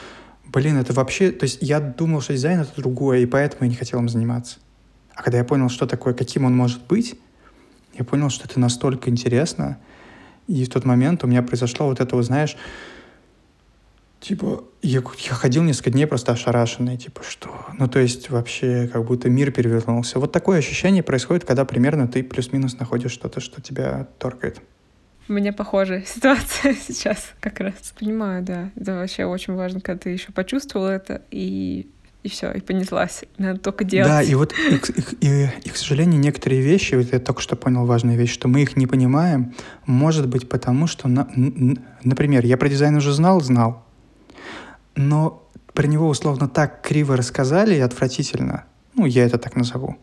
блин, это вообще... То есть я думал, что дизайн — это другое, и поэтому я не хотел им заниматься. А когда я понял, что такое, каким он может быть, я понял, что это настолько интересно. И в тот момент у меня произошло вот это, вот, знаешь, типа, я, я ходил несколько дней просто ошарашенный, типа, что? Ну, то есть вообще как будто мир перевернулся. Вот такое ощущение происходит, когда примерно ты плюс-минус находишь что-то, что тебя торкает. У меня похожая <laughs> ситуация сейчас как раз. Понимаю, да. Это вообще очень важно, когда ты еще почувствовал это и и все, и понеслась. Надо только делать. Да, и вот, и, и, и, и, к сожалению, некоторые вещи, вот я только что понял важную вещь, что мы их не понимаем, может быть потому, что, на, например, я про дизайн уже знал, знал, но про него условно так криво рассказали и отвратительно, ну, я это так назову.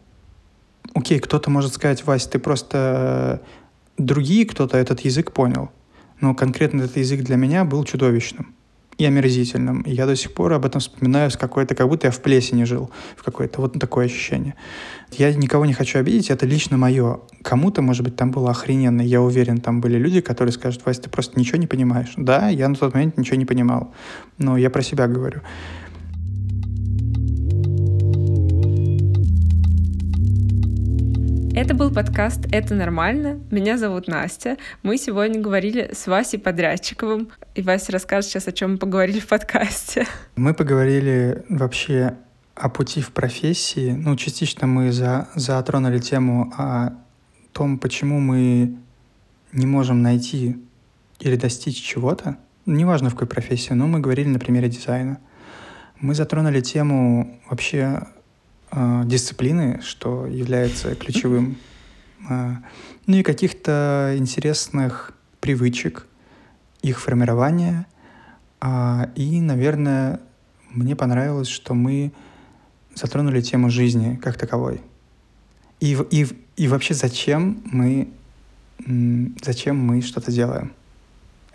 Окей, кто-то может сказать, Вась, ты просто... Другие кто-то этот язык понял, но конкретно этот язык для меня был чудовищным и омерзительным. И я до сих пор об этом вспоминаю с какой-то, как будто я в плесени жил, в какое-то вот такое ощущение. Я никого не хочу обидеть, это лично мое. Кому-то, может быть, там было охрененно. Я уверен, там были люди, которые скажут, Вася, ты просто ничего не понимаешь. Да, я на тот момент ничего не понимал. Но я про себя говорю. Это был подкаст «Это нормально». Меня зовут Настя. Мы сегодня говорили с Васей Подрядчиковым. И Вася расскажет сейчас, о чем мы поговорили в подкасте. Мы поговорили вообще о пути в профессии. Ну, частично мы за, затронули тему о том, почему мы не можем найти или достичь чего-то. Неважно, в какой профессии, но мы говорили на примере дизайна. Мы затронули тему вообще э, дисциплины, что является ключевым, э, ну и каких-то интересных привычек, их формирования. Э, и, наверное, мне понравилось, что мы затронули тему жизни как таковой. И, и, и вообще, зачем мы, зачем мы что-то делаем.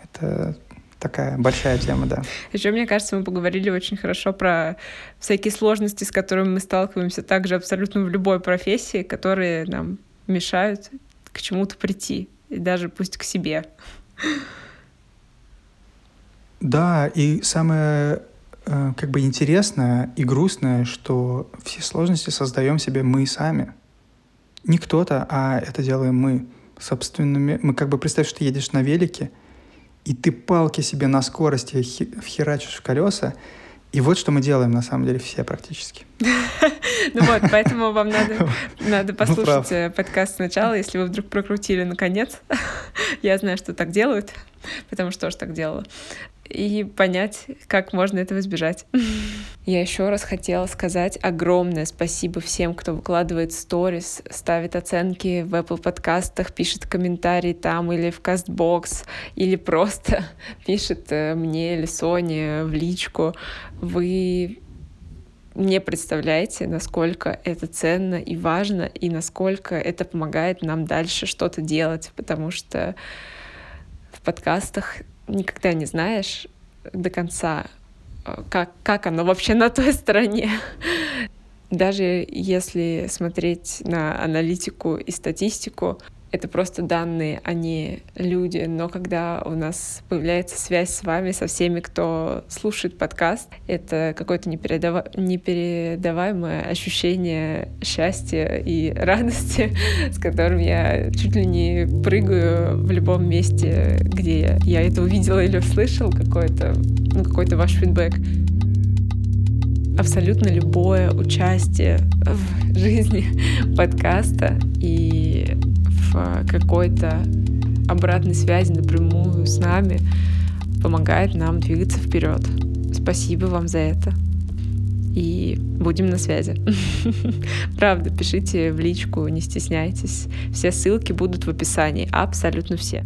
Это такая большая тема, да. Еще, мне кажется, мы поговорили очень хорошо про всякие сложности, с которыми мы сталкиваемся также абсолютно в любой профессии, которые нам мешают к чему-то прийти, и даже пусть к себе. Да, и самое э, как бы интересное и грустное, что все сложности создаем себе мы сами. Не кто-то, а это делаем мы собственными. Мы как бы представь, что ты едешь на велике — и ты палки себе на скорости вхерачишь в колеса, и вот что мы делаем, на самом деле, все практически. <laughs> Ну вот, поэтому вам надо, <laughs> надо ну, послушать э, подкаст сначала, если вы вдруг прокрутили наконец. <laughs> Я знаю, что так делают, потому что тоже так делала и понять, как можно этого избежать. <laughs> Я еще раз хотела сказать огромное спасибо всем, кто выкладывает сторис, ставит оценки в Apple подкастах, пишет комментарии там или в Castbox, или просто <laughs> пишет э, мне или Соне в личку. Вы не представляете, насколько это ценно и важно, и насколько это помогает нам дальше что-то делать, потому что в подкастах никогда не знаешь до конца, э, как, как оно вообще на той стороне. Даже если смотреть на аналитику и статистику, это просто данные, а не люди. Но когда у нас появляется связь с вами, со всеми, кто слушает подкаст, это какое-то непередава... непередаваемое ощущение счастья и <laughs> радости, с которым я чуть ли не прыгаю в любом месте, где я это увидела или услышал, какой-то ну, какой-то ваш фидбэк. абсолютно любое участие в жизни <laughs> подкаста и какой-то обратной связи напрямую с нами помогает нам двигаться вперед. Спасибо вам за это. И будем на связи. <laughs> Правда, пишите в личку, не стесняйтесь. Все ссылки будут в описании, абсолютно все.